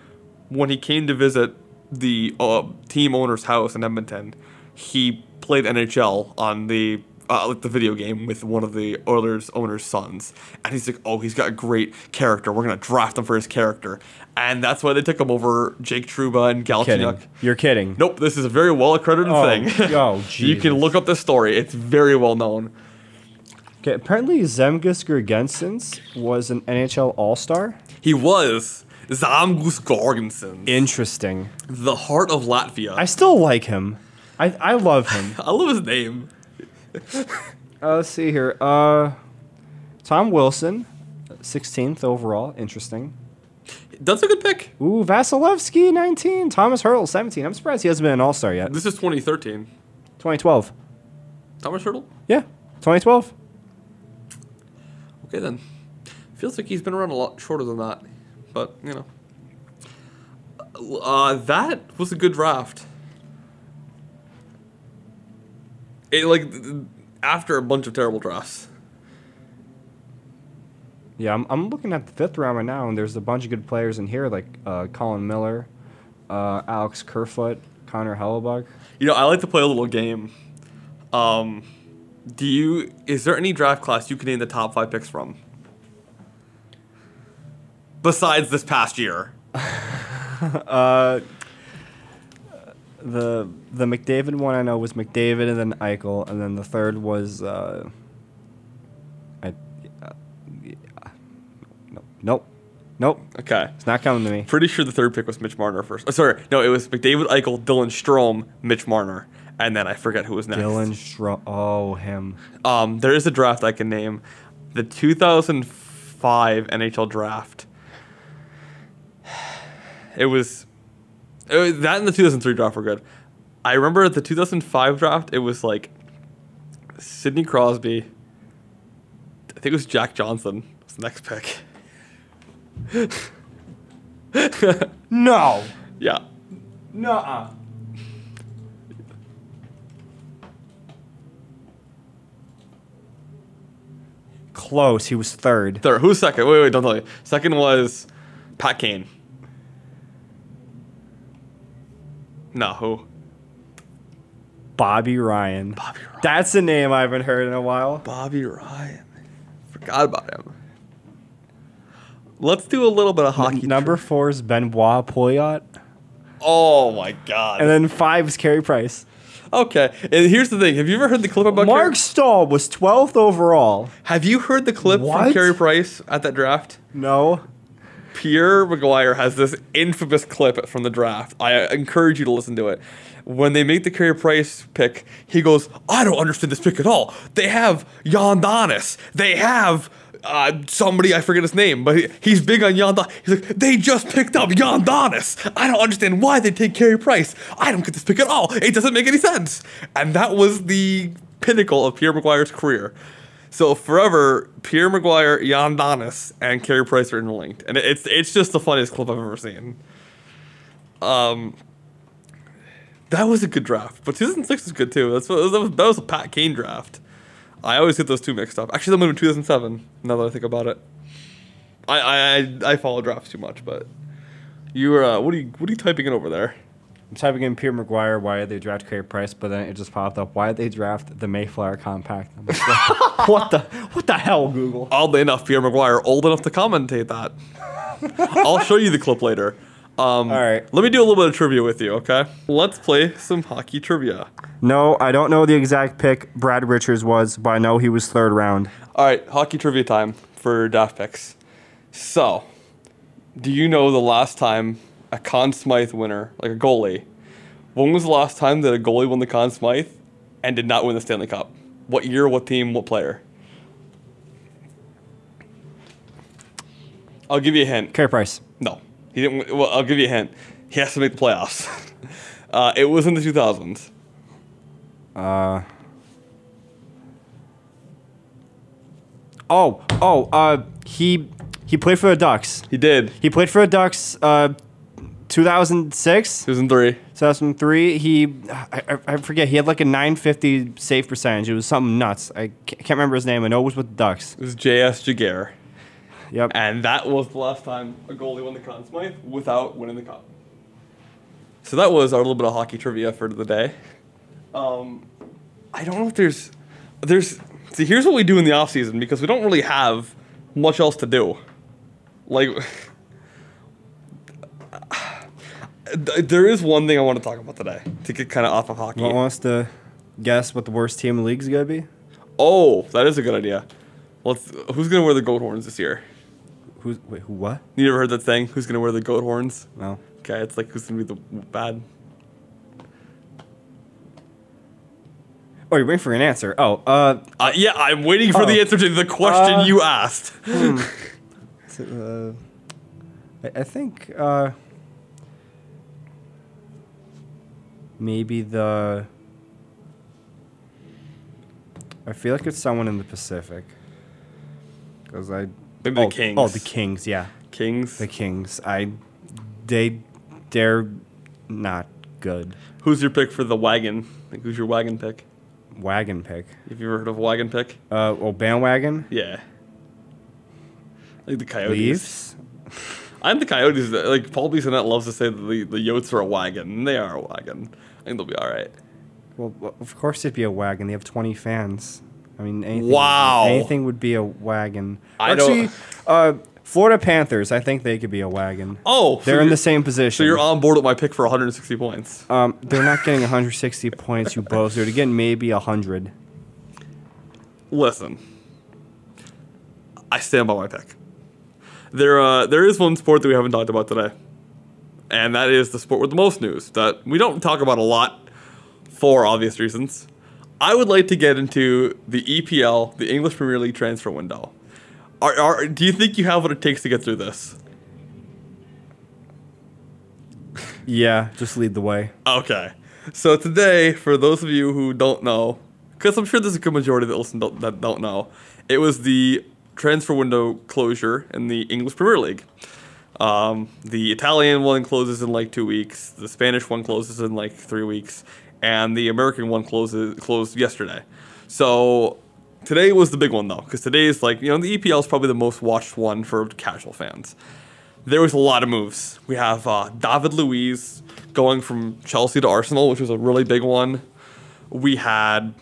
[SPEAKER 1] when he came to visit the uh, team owner's house in Edmonton, he played NHL on the uh, like the video game with one of the Oilers owner's sons, and he's like, "Oh, he's got a great character. We're gonna draft him for his character," and that's why they took him over Jake Trouba and
[SPEAKER 2] Kidding.
[SPEAKER 1] Galchenyuk.
[SPEAKER 2] You're kidding.
[SPEAKER 1] Nope, this is a very well accredited
[SPEAKER 2] Oh,
[SPEAKER 1] thing.
[SPEAKER 2] oh,
[SPEAKER 1] you can look up the story. It's very well known.
[SPEAKER 2] Okay, apparently Zemgus Girgensons was an NHL All Star.
[SPEAKER 1] He was Zamgus Gorgensen,
[SPEAKER 2] Interesting.
[SPEAKER 1] the heart of Latvia.
[SPEAKER 2] I still like him. I, I love him.
[SPEAKER 1] I love his name.
[SPEAKER 2] Uh, let's see here. Uh, Tom Wilson, 16th overall. Interesting.
[SPEAKER 1] That's a good pick.
[SPEAKER 2] Ooh, Vasilevskiy, 19. Thomas Hertl, 17. I'm surprised he hasn't been an All Star yet.
[SPEAKER 1] This is 2013.
[SPEAKER 2] 2012.
[SPEAKER 1] Thomas Hertl?
[SPEAKER 2] Yeah, 2012.
[SPEAKER 1] Okay then. Feels like he's been around a lot shorter than that. But, you know. Uh, that was a good draft. It, like, after a bunch of terrible drafts.
[SPEAKER 2] Yeah, I'm, I'm looking at the fifth round right now, and there's a bunch of good players in here, like uh, Colin Miller, uh, Alex Kerfoot, Connor Hellebuyck.
[SPEAKER 1] You know, I like to play a little game. Um, do you, is there any draft class you can name the top five picks from? Besides this past year.
[SPEAKER 2] Uh, the the McDavid one I know was McDavid and then Eichel, and then the third was uh, I, uh, yeah, nope, nope, nope.
[SPEAKER 1] Okay.
[SPEAKER 2] It's not coming to me.
[SPEAKER 1] Pretty sure the third pick was Mitch Marner first. Oh, sorry, no, it was McDavid, Eichel, Dylan Strome, Mitch Marner, and then I forget who was next.
[SPEAKER 2] Dylan Stro- Oh, him.
[SPEAKER 1] Um, there is a draft I can name, the 2005 NHL draft. It was, it was that and the 2003 draft were good. I remember the 2005 draft. It was like Sidney Crosby. I think it was Jack Johnson. Was the next pick.
[SPEAKER 2] No.
[SPEAKER 1] Yeah.
[SPEAKER 2] Nuh-uh. Close. He was third.
[SPEAKER 1] Third. Who's second? Wait, wait, don't tell me. Second was Pat Kane. No, who?
[SPEAKER 2] Bobby Ryan.
[SPEAKER 1] Bobby Ryan.
[SPEAKER 2] That's a name I haven't heard in a while.
[SPEAKER 1] Bobby Ryan. Forgot about him. Let's do a little bit of hockey.
[SPEAKER 2] Number four is Benoit Pouliot.
[SPEAKER 1] Oh my god.
[SPEAKER 2] And then five is Carey Price.
[SPEAKER 1] okay. And here's the thing. Have you ever heard the clip about
[SPEAKER 2] Mark
[SPEAKER 1] Carey-
[SPEAKER 2] Staal was 12th overall.
[SPEAKER 1] Have you heard the clip from
[SPEAKER 2] What?
[SPEAKER 1] Carey Price at that draft?
[SPEAKER 2] No.
[SPEAKER 1] Pierre McGuire has this infamous clip from the draft. I encourage you to listen to it. When they make the Carey Price pick, he goes, I don't understand this pick at all. They have Yann Danis. They have uh, somebody, I forget his name, but he, he's big on Yann Danis. He's like, they just picked up Yann Danis. I don't understand why they take Carey Price. I don't get this pick at all. It doesn't make any sense. And that was the pinnacle of Pierre McGuire's career. So forever, Pierre McGuire, Yann Danis, and Carey Price are interlinked, and it's it's just the funniest clip I've ever seen. Um, that was a good draft, but 2006 was good too. That's that was that was a Pat Kane draft. I always get those two mixed up. Actually, that might have been 2007. Now that I think about it, I I I, I follow drafts too much, but you were uh, what are you what are you typing in over there?
[SPEAKER 2] I'm typing in Pierre McGuire, why did they draft Carey Price? But then it just popped up, why did they draft the Mayflower Compact? Like, what, the, what the hell, Google?
[SPEAKER 1] Oddly enough, Pierre McGuire old enough to commentate that. I'll show you the clip later. Um,
[SPEAKER 2] All right.
[SPEAKER 1] Let me do a little bit of trivia with you, okay? Let's play some hockey trivia.
[SPEAKER 2] No, I don't know the exact pick Brad Richards was, but I know he was third round.
[SPEAKER 1] All right, hockey trivia time for draft picks. So, do you know the last time a Conn Smythe winner, like a goalie, when was the last time that a goalie won the Conn Smythe and did not win the Stanley Cup? What year, what team, what player? I'll give you a hint.
[SPEAKER 2] Carey Price.
[SPEAKER 1] No, he didn't. Well, I'll give you a hint. He has to make the playoffs. uh, it was in the 2000s.
[SPEAKER 2] Uh. Oh, oh, uh, he he played for the Ducks.
[SPEAKER 1] He did.
[SPEAKER 2] He played for the Ducks, uh, 2006,
[SPEAKER 1] 2003.
[SPEAKER 2] 2003. He, I, I- I forget, he had like a 950 save percentage. It was something nuts. I ca- can't remember his name. I know it was with the Ducks.
[SPEAKER 1] It was J.S. Giguere.
[SPEAKER 2] Yep.
[SPEAKER 1] And that was the last time a goalie won the Conn Smythe without winning the cup. So that was our little bit of hockey trivia for the day. Um, I don't know if there's there's see here's what we do in the off season because we don't really have much else to do. Like there is one thing I want to talk about today to get kind of off of hockey.
[SPEAKER 2] What wants to guess what the worst team in the league is going to be?
[SPEAKER 1] Oh, that is a good idea. Let's. Who's gonna wear the goat horns this year?
[SPEAKER 2] Who's wait? Who? What?
[SPEAKER 1] You ever heard that thing? Who's gonna wear the goat horns?
[SPEAKER 2] No.
[SPEAKER 1] Okay, it's like who's gonna be the bad.
[SPEAKER 2] Oh, you're waiting for an answer. Oh, uh,
[SPEAKER 1] Uh, yeah, I'm waiting for the
[SPEAKER 2] Oh.
[SPEAKER 1] answer to the question
[SPEAKER 2] Uh,
[SPEAKER 1] you asked.
[SPEAKER 2] uh I, I think uh, maybe the. I feel like it's someone in the Pacific. Because I.
[SPEAKER 1] Maybe the
[SPEAKER 2] oh,
[SPEAKER 1] Kings.
[SPEAKER 2] Oh, the Kings. Yeah,
[SPEAKER 1] Kings.
[SPEAKER 2] the Kings. I. They, they're not good.
[SPEAKER 1] Who's your pick for the wagon? Like, who's your wagon pick?
[SPEAKER 2] Wagon pick.
[SPEAKER 1] Have you ever heard of wagon pick?
[SPEAKER 2] Uh, oh, bandwagon.
[SPEAKER 1] Yeah. Like the Coyotes.
[SPEAKER 2] Leafs.
[SPEAKER 1] I'm the Coyotes. Like Paul Bissonnette loves to say that the the Yotes are a wagon. And they are a wagon. I think they'll be all right.
[SPEAKER 2] Well, of course it'd be a wagon. They have 20 fans. I mean, anything,
[SPEAKER 1] Wow.
[SPEAKER 2] anything would be a wagon.
[SPEAKER 1] I
[SPEAKER 2] Actually,
[SPEAKER 1] don't-
[SPEAKER 2] uh, Florida Panthers, I think they could be a wagon.
[SPEAKER 1] Oh,
[SPEAKER 2] They're in the same position.
[SPEAKER 1] So you're on board with my pick for 160 points.
[SPEAKER 2] Um, they're not getting 160 points, you both. They're getting maybe 100.
[SPEAKER 1] Listen, I stand by my pick. There, uh, there is one sport that we haven't talked about today, and that is the sport with the most news that we don't talk about a lot for obvious reasons. I would like to get into the EPL, the English Premier League transfer window. Are, are, do you think you have what it takes to get through this?
[SPEAKER 2] Yeah, just lead the way.
[SPEAKER 1] Okay. So today, for those of you who don't know, because I'm sure there's a good majority that listen don't, that don't know, it was the transfer window closure in the English Premier League. Um, the Italian one closes in like two weeks. The Spanish one closes in like three weeks, and the American one closes closed yesterday. So today was the big one though, because today is like you know the EPL is probably the most watched one for casual fans there was a lot of moves. We have uh, David Luiz going from Chelsea to Arsenal, which was a really big one. We had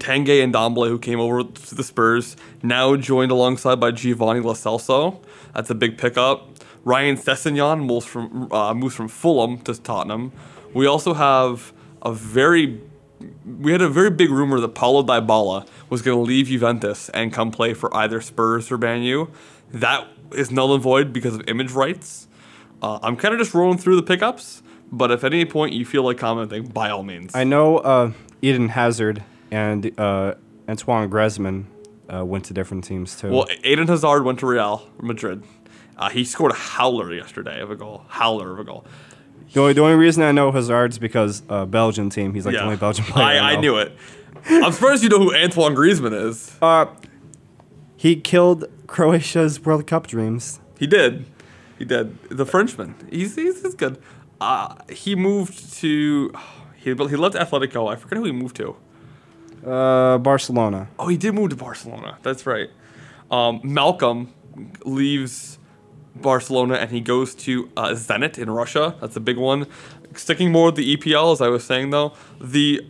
[SPEAKER 1] Tanguy Ndombele, who came over to the Spurs, now joined alongside by Giovanni Lo. That's a big pickup. Ryan Sessegnon moves from uh, moves from Fulham to Tottenham. We also have a very we had a very big rumor that Paulo Dybala was going to leave Juventus and come play for either Spurs or Man U. That is null and void because of image rights. Uh, I'm kind of just rolling through the pickups, but if at any point you feel like commenting, by all means.
[SPEAKER 2] I know uh, Eden Hazard and uh, Antoine Griezmann uh, went to different teams too.
[SPEAKER 1] Well, Eden Hazard went to Real Madrid. Uh, he scored a howler yesterday of a goal. Howler of a goal.
[SPEAKER 2] the, only, the only reason I know Hazard's because uh, Belgian team. He's like the only Belgian player.
[SPEAKER 1] I, I
[SPEAKER 2] know.
[SPEAKER 1] knew it. I'm surprised you know who Antoine Griezmann is.
[SPEAKER 2] Uh, he killed Croatia's World Cup dreams.
[SPEAKER 1] He did. He did. The Frenchman. He's he's, he's good. Uh, he moved to. He, he left Atletico. I forget who he moved to.
[SPEAKER 2] Uh, Barcelona.
[SPEAKER 1] Oh, he did move to Barcelona. That's right. Um, Malcom leaves Barcelona and he goes to uh, Zenit in Russia. That's a big one. Sticking more with the EPL, as I was saying though, the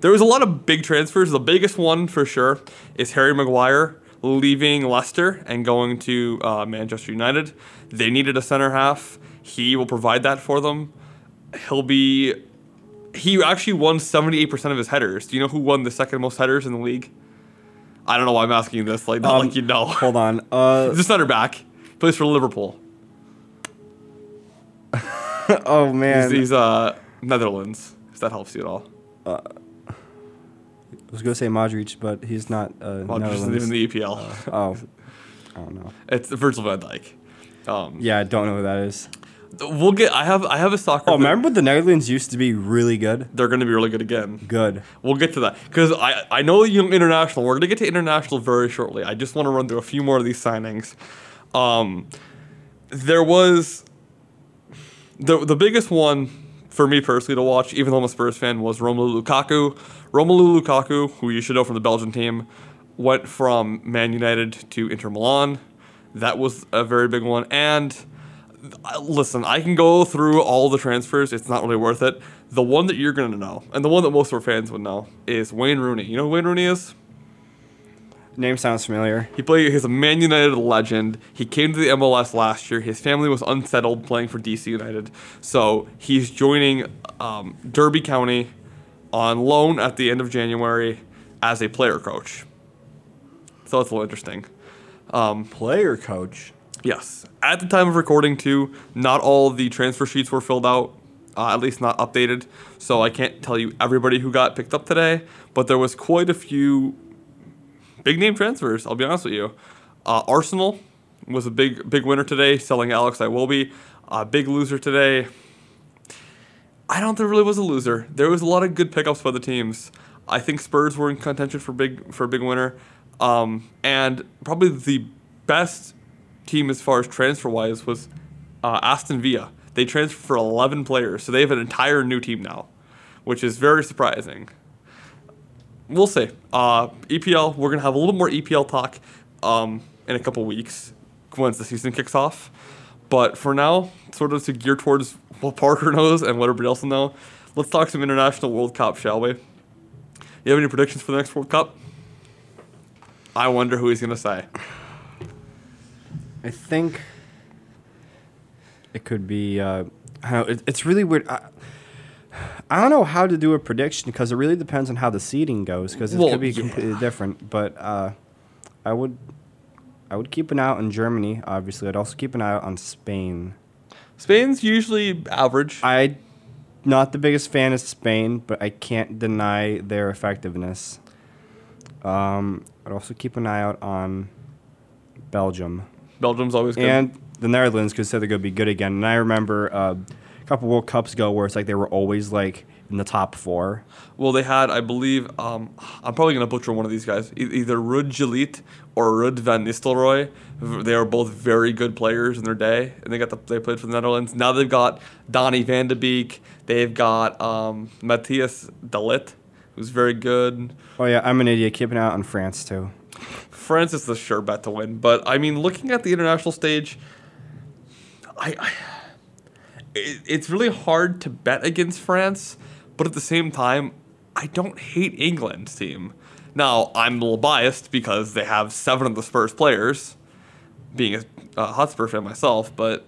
[SPEAKER 1] there was a lot of big transfers. The biggest one for sure is Harry Maguire leaving Leicester and going to uh, Manchester United. They needed a center half. He will provide that for them. He'll be. He actually won 78% of his headers. Do you know who won the second most headers in the league? I don't know why I'm asking this. Like, not
[SPEAKER 2] Um,
[SPEAKER 1] like you know.
[SPEAKER 2] Hold on. Uh,
[SPEAKER 1] a center back. Plays for Liverpool.
[SPEAKER 2] oh man.
[SPEAKER 1] He's, he's uh Netherlands. If that helps you at all.
[SPEAKER 2] I was gonna say Modric, but he's not. Uh,
[SPEAKER 1] just
[SPEAKER 2] Netherlands.
[SPEAKER 1] in the EPL.
[SPEAKER 2] Oh, I don't know.
[SPEAKER 1] it's Virgil van Dijk. Um,
[SPEAKER 2] Yeah, I don't know who that is.
[SPEAKER 1] We'll get. I have. I have a soccer.
[SPEAKER 2] Oh,
[SPEAKER 1] thing.
[SPEAKER 2] remember the Netherlands used to be really good.
[SPEAKER 1] They're going to be really good again.
[SPEAKER 2] Good.
[SPEAKER 1] We'll get to that because I I know young international. We're going to get to international very shortly. I just want to run through a few more of these signings. Um, there was the the biggest one for me personally to watch, even though I'm a Spurs fan, was Romelu Lukaku. Romelu Lukaku, who you should know from the Belgian team, went from Man United to Inter Milan. That was a very big one. And listen, I can go through all the transfers. It's not really worth it. The one that you're going to know, and the one that most of our fans would know, is Wayne Rooney. You know who Wayne Rooney is?
[SPEAKER 2] Name sounds familiar.
[SPEAKER 1] He played. He's a Man United legend. He came to the MLS last year. His family was unsettled playing for DC United, so he's joining um, Derby County on loan at the end of January. as a player coach. So that's a little interesting. Um,
[SPEAKER 2] Player coach.
[SPEAKER 1] Yes. At the time of recording, too, not all the transfer sheets were filled out, uh, at least not updated. So I can't tell you everybody who got picked up today, but there was quite a few big name transfers. I'll be honest with you. Uh, Arsenal was a big big winner today, selling Alex Iwobi. A big loser today. I don't think there really was a loser. There was a lot of good pickups by the teams. I think Spurs were in contention for big for a big winner, um, and probably the best team as far as transfer wise was uh, Aston Villa. They transferred for 11 players, so they have an entire new team now, which is very surprising. We'll see. Uh, EPL, we're gonna have a little more EPL talk um, in a couple weeks once the season kicks off. But for now, sort of to gear towards what Parker knows and what everybody else will know, let's talk some international World Cup, shall we? You have any predictions for the next World Cup? I wonder who he's gonna say.
[SPEAKER 2] I think it could be. Uh, I don't know. It, it's really weird. I, I don't know how to do a prediction because it really depends on how the seeding goes because it
[SPEAKER 1] Well,
[SPEAKER 2] could be
[SPEAKER 1] yeah.
[SPEAKER 2] completely different. But uh, I would, I would keep an eye out on Germany. Obviously, I'd also keep an eye out on Spain.
[SPEAKER 1] Spain's usually average.
[SPEAKER 2] I, not the biggest fan of Spain, but I can't deny their effectiveness. Um, I'd also keep an eye out on Belgium.
[SPEAKER 1] Belgium's always good.
[SPEAKER 2] and the Netherlands because they're going to be good again. And I remember uh, a couple World Cups ago where it's like they were always like in the top four.
[SPEAKER 1] Well, they had, I believe, um, I'm probably going to butcher one of these guys, e- either Ruud Gullit or Ruud van Nistelrooy. They were both very good players in their day, and they got the, they played for the Netherlands. Now they've got Donny van de Beek. They've got um, Matthias de Ligt, who's very good.
[SPEAKER 2] Oh yeah, I'm an idiot. Keeping out on France too.
[SPEAKER 1] France is the sure bet to win, but I mean, looking at the international stage, I, I it, it's really hard to bet against France, but at the same time, I don't hate England's team. Now, I'm a little biased because they have seven of the Spurs players, being a, a Hotspur fan myself, but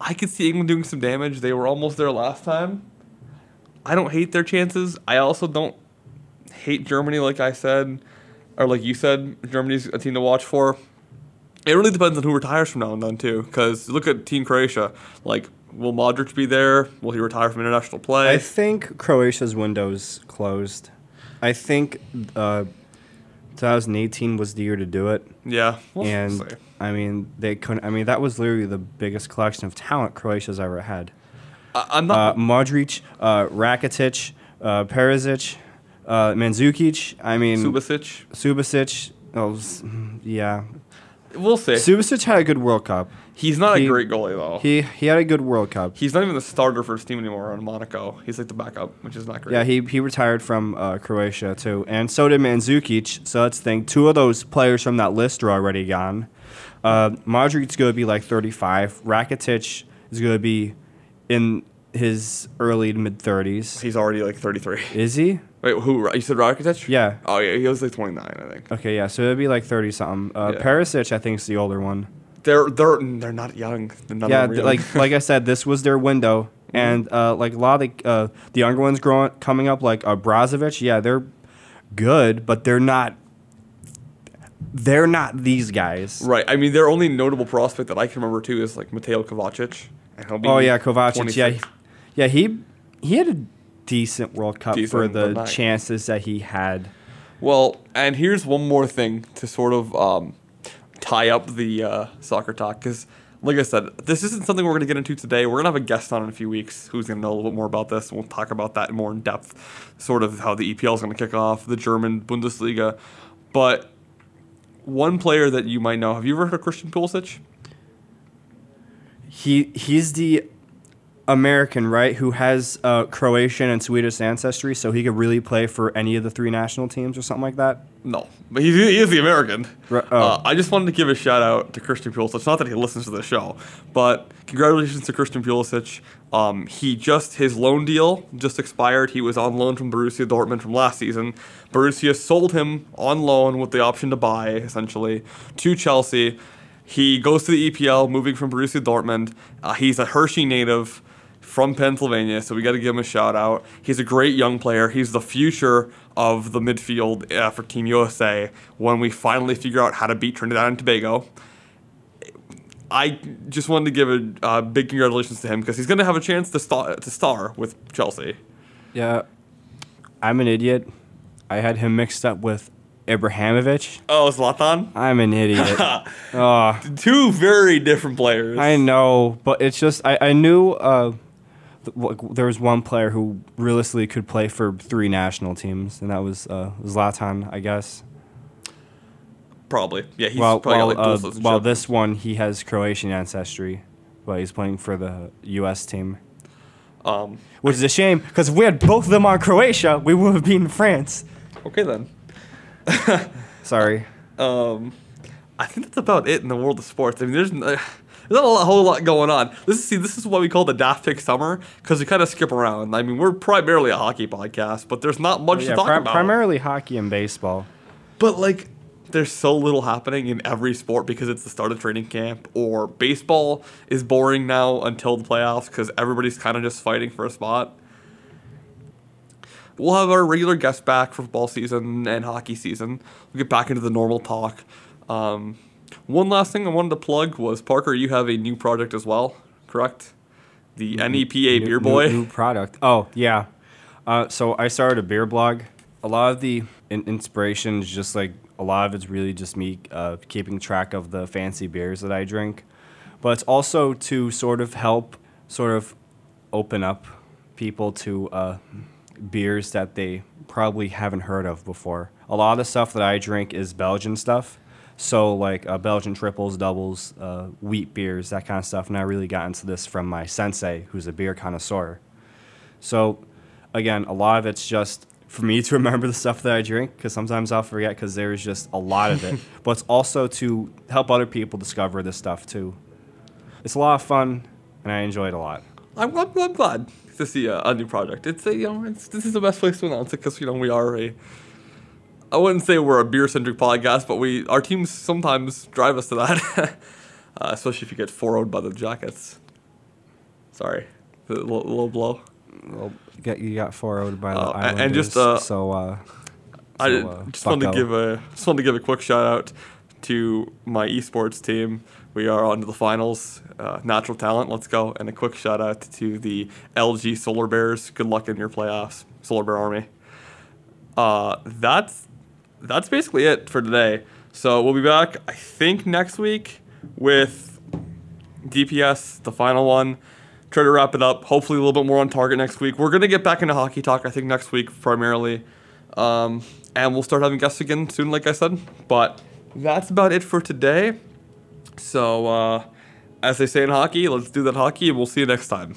[SPEAKER 1] I could see England doing some damage. They were almost there last time. I don't hate their chances. I also don't hate Germany, like I said, or like you said, Germany's a team to watch for. It really depends on who retires from now and then too. Because look at Team Croatia. Like, will Modric be there? Will he retire from international play?
[SPEAKER 2] I think Croatia's window's closed. I think uh, 2018 was the year to do it,
[SPEAKER 1] yeah, we'll
[SPEAKER 2] and
[SPEAKER 1] see.
[SPEAKER 2] I mean they couldn't. I mean that was literally the biggest collection of talent Croatia's ever had.
[SPEAKER 1] I, I'm
[SPEAKER 2] Uh,
[SPEAKER 1] not.
[SPEAKER 2] Modric, uh, Rakitic, uh, Perisic, uh, Mandzukic. I mean
[SPEAKER 1] Subasic.
[SPEAKER 2] Subasic. Oh, yeah.
[SPEAKER 1] We'll see.
[SPEAKER 2] Subasic had a good World Cup.
[SPEAKER 1] He's not
[SPEAKER 2] he-
[SPEAKER 1] a great goalie though.
[SPEAKER 2] He he had a good World Cup.
[SPEAKER 1] He's not even the starter for his team anymore on Monaco. He's like the backup, which is not great.
[SPEAKER 2] Yeah, he he retired from uh, Croatia too, and so did Mandzukic. So that's the thing. Two of those players from that list are already gone. Uh, Modric's going to be like 35. Rakitic is going to be in his early to mid 30s.
[SPEAKER 1] He's already like 33.
[SPEAKER 2] Is he?
[SPEAKER 1] Wait, who? You said Rakitic?
[SPEAKER 2] Yeah.
[SPEAKER 1] Oh yeah, he was like 29, I think.
[SPEAKER 2] Okay, yeah. So it'd be like 30 something. Uh,
[SPEAKER 1] Yeah.
[SPEAKER 2] Perisic, I think, is the older one.
[SPEAKER 1] They're they're they're not young. They're
[SPEAKER 2] yeah,
[SPEAKER 1] of them
[SPEAKER 2] th-
[SPEAKER 1] are
[SPEAKER 2] like like I said, this was their window, and uh, like a lot of the uh, the younger ones growing coming up, like uh, Brozovic. Yeah, they're good, but they're not. They're not these guys.
[SPEAKER 1] Right. I mean, their only notable prospect that I can remember too is like Mateo Kovacic. And he'll be
[SPEAKER 2] Oh yeah, Kovacic. Yeah, yeah. He he had a decent World Cup for the chances that he had.
[SPEAKER 1] Well, and here's one more thing to sort of um, tie up the uh, soccer talk because, like I said, this isn't something we're going to get into today. We're going to have a guest on in a few weeks who's going to know a little bit more about this. And We'll talk about that more in depth, sort of how the EPL is going to kick off, the German Bundesliga. But one player that you might know, have you ever heard of Christian Pulisic?
[SPEAKER 2] He he's the American, right? Who has uh, Croatian and Swedish ancestry, so he could really play for any of the three national teams or something like that.
[SPEAKER 1] No, but he, he is the American.
[SPEAKER 2] Right, oh.
[SPEAKER 1] Uh, I just wanted to give a shout out to Christian Pulisic. Not that he listens to the show, but congratulations to Christian Pulisic. Um, he just his loan deal just expired. He was on loan from Borussia Dortmund from last season. Borussia sold him on loan with the option to buy, essentially, to Chelsea. He goes to the EPL, moving from Borussia Dortmund. Uh, he's a Hershey native. From Pennsylvania, so we got to give him a shout out. He's a great young player. He's the future of the midfield uh, for Team USA when we finally figure out how to beat Trinidad and Tobago. I just wanted to give a uh, big congratulations to him because he's going to have a chance to star, to star with Chelsea.
[SPEAKER 2] Yeah, I'm an idiot. I had him mixed up with Ibrahimovic.
[SPEAKER 1] Oh, Zlatan?
[SPEAKER 2] I'm an idiot.
[SPEAKER 1] Two very different players.
[SPEAKER 2] I know, but it's just I, I knew uh, th- there was one player who realistically could play for three national teams, and that was uh, Zlatan, I guess.
[SPEAKER 1] Probably. Yeah, he's
[SPEAKER 2] well,
[SPEAKER 1] probably
[SPEAKER 2] well,
[SPEAKER 1] got like
[SPEAKER 2] uh, well, this one he has Croatian ancestry, but he's playing for the U.S. team,
[SPEAKER 1] Um,
[SPEAKER 2] which is a shame because if we had both of them on Croatia, we would have beaten France.
[SPEAKER 1] okay then.
[SPEAKER 2] Sorry.
[SPEAKER 1] Um, I think that's about it in the world of sports. I mean, there's, n- there's not a whole lot going on. This is see, this is what we call the Daft Pick Summer because we kind of skip around. I mean, we're primarily a hockey podcast, but there's not much
[SPEAKER 2] Yeah,
[SPEAKER 1] to talk
[SPEAKER 2] pri-
[SPEAKER 1] about.
[SPEAKER 2] primarily hockey and baseball.
[SPEAKER 1] But like, there's so little happening in every sport because it's the start of training camp. Or baseball is boring now until the playoffs because everybody's kind of just fighting for a spot. We'll have our regular guests back for football season and hockey season. We'll get back into the normal talk. Um, one last thing I wanted to plug was Parker. You have a new project as well, correct? The NEPA
[SPEAKER 2] New-
[SPEAKER 1] Beer
[SPEAKER 2] new-
[SPEAKER 1] Boy.
[SPEAKER 2] New, product. Oh, yeah. Uh, so I started a beer blog. A lot of the in- inspiration is just like a lot of it's really just me uh, keeping track of the fancy beers that I drink, but it's also to sort of help sort of open up people to uh, beers that they probably haven't heard of before. A lot of the stuff that I drink is Belgian stuff. So like uh, Belgian triples, doubles, uh, wheat beers, that kind of stuff. And I really got into this from my sensei, who's a beer connoisseur. So again, a lot of it's just for me to remember the stuff that I drink because sometimes I'll forget because there's just a lot of it. but it's also to help other people discover this stuff too. It's a lot of fun, and I enjoy it a lot.
[SPEAKER 1] I'm, I'm, I'm glad to see a, a new project. It's a, you know, it's, this is the best place to announce it because you know we are a. I wouldn't say we're a beer centric podcast, but we our teams sometimes drive us to that, uh, especially if you get 4 by the Jackets. Sorry, the little, little blow.
[SPEAKER 2] Well, you got, you got 4 0 by the
[SPEAKER 1] Uh, and-
[SPEAKER 2] Islanders.
[SPEAKER 1] and just, uh,
[SPEAKER 2] so, uh,
[SPEAKER 1] I
[SPEAKER 2] so, uh,
[SPEAKER 1] just wanted to give a just wanted to give a quick shout out to my esports team. We are on to the finals. Uh, natural talent, let's go! And a quick shout out to the LG Solar Bears. Good luck in your playoffs, Solar Bear Army. Uh, that's that's basically it for today. So we'll be back, I think, next week with DPS, the final one. Try to wrap it up. Hopefully, a little bit more on target next week. We're gonna get back into hockey talk. I think next week primarily, um, and we'll start having guests again soon, like I said. But that's about it for today. So, uh, as they say in hockey, let's do that hockey, and we'll see you next time.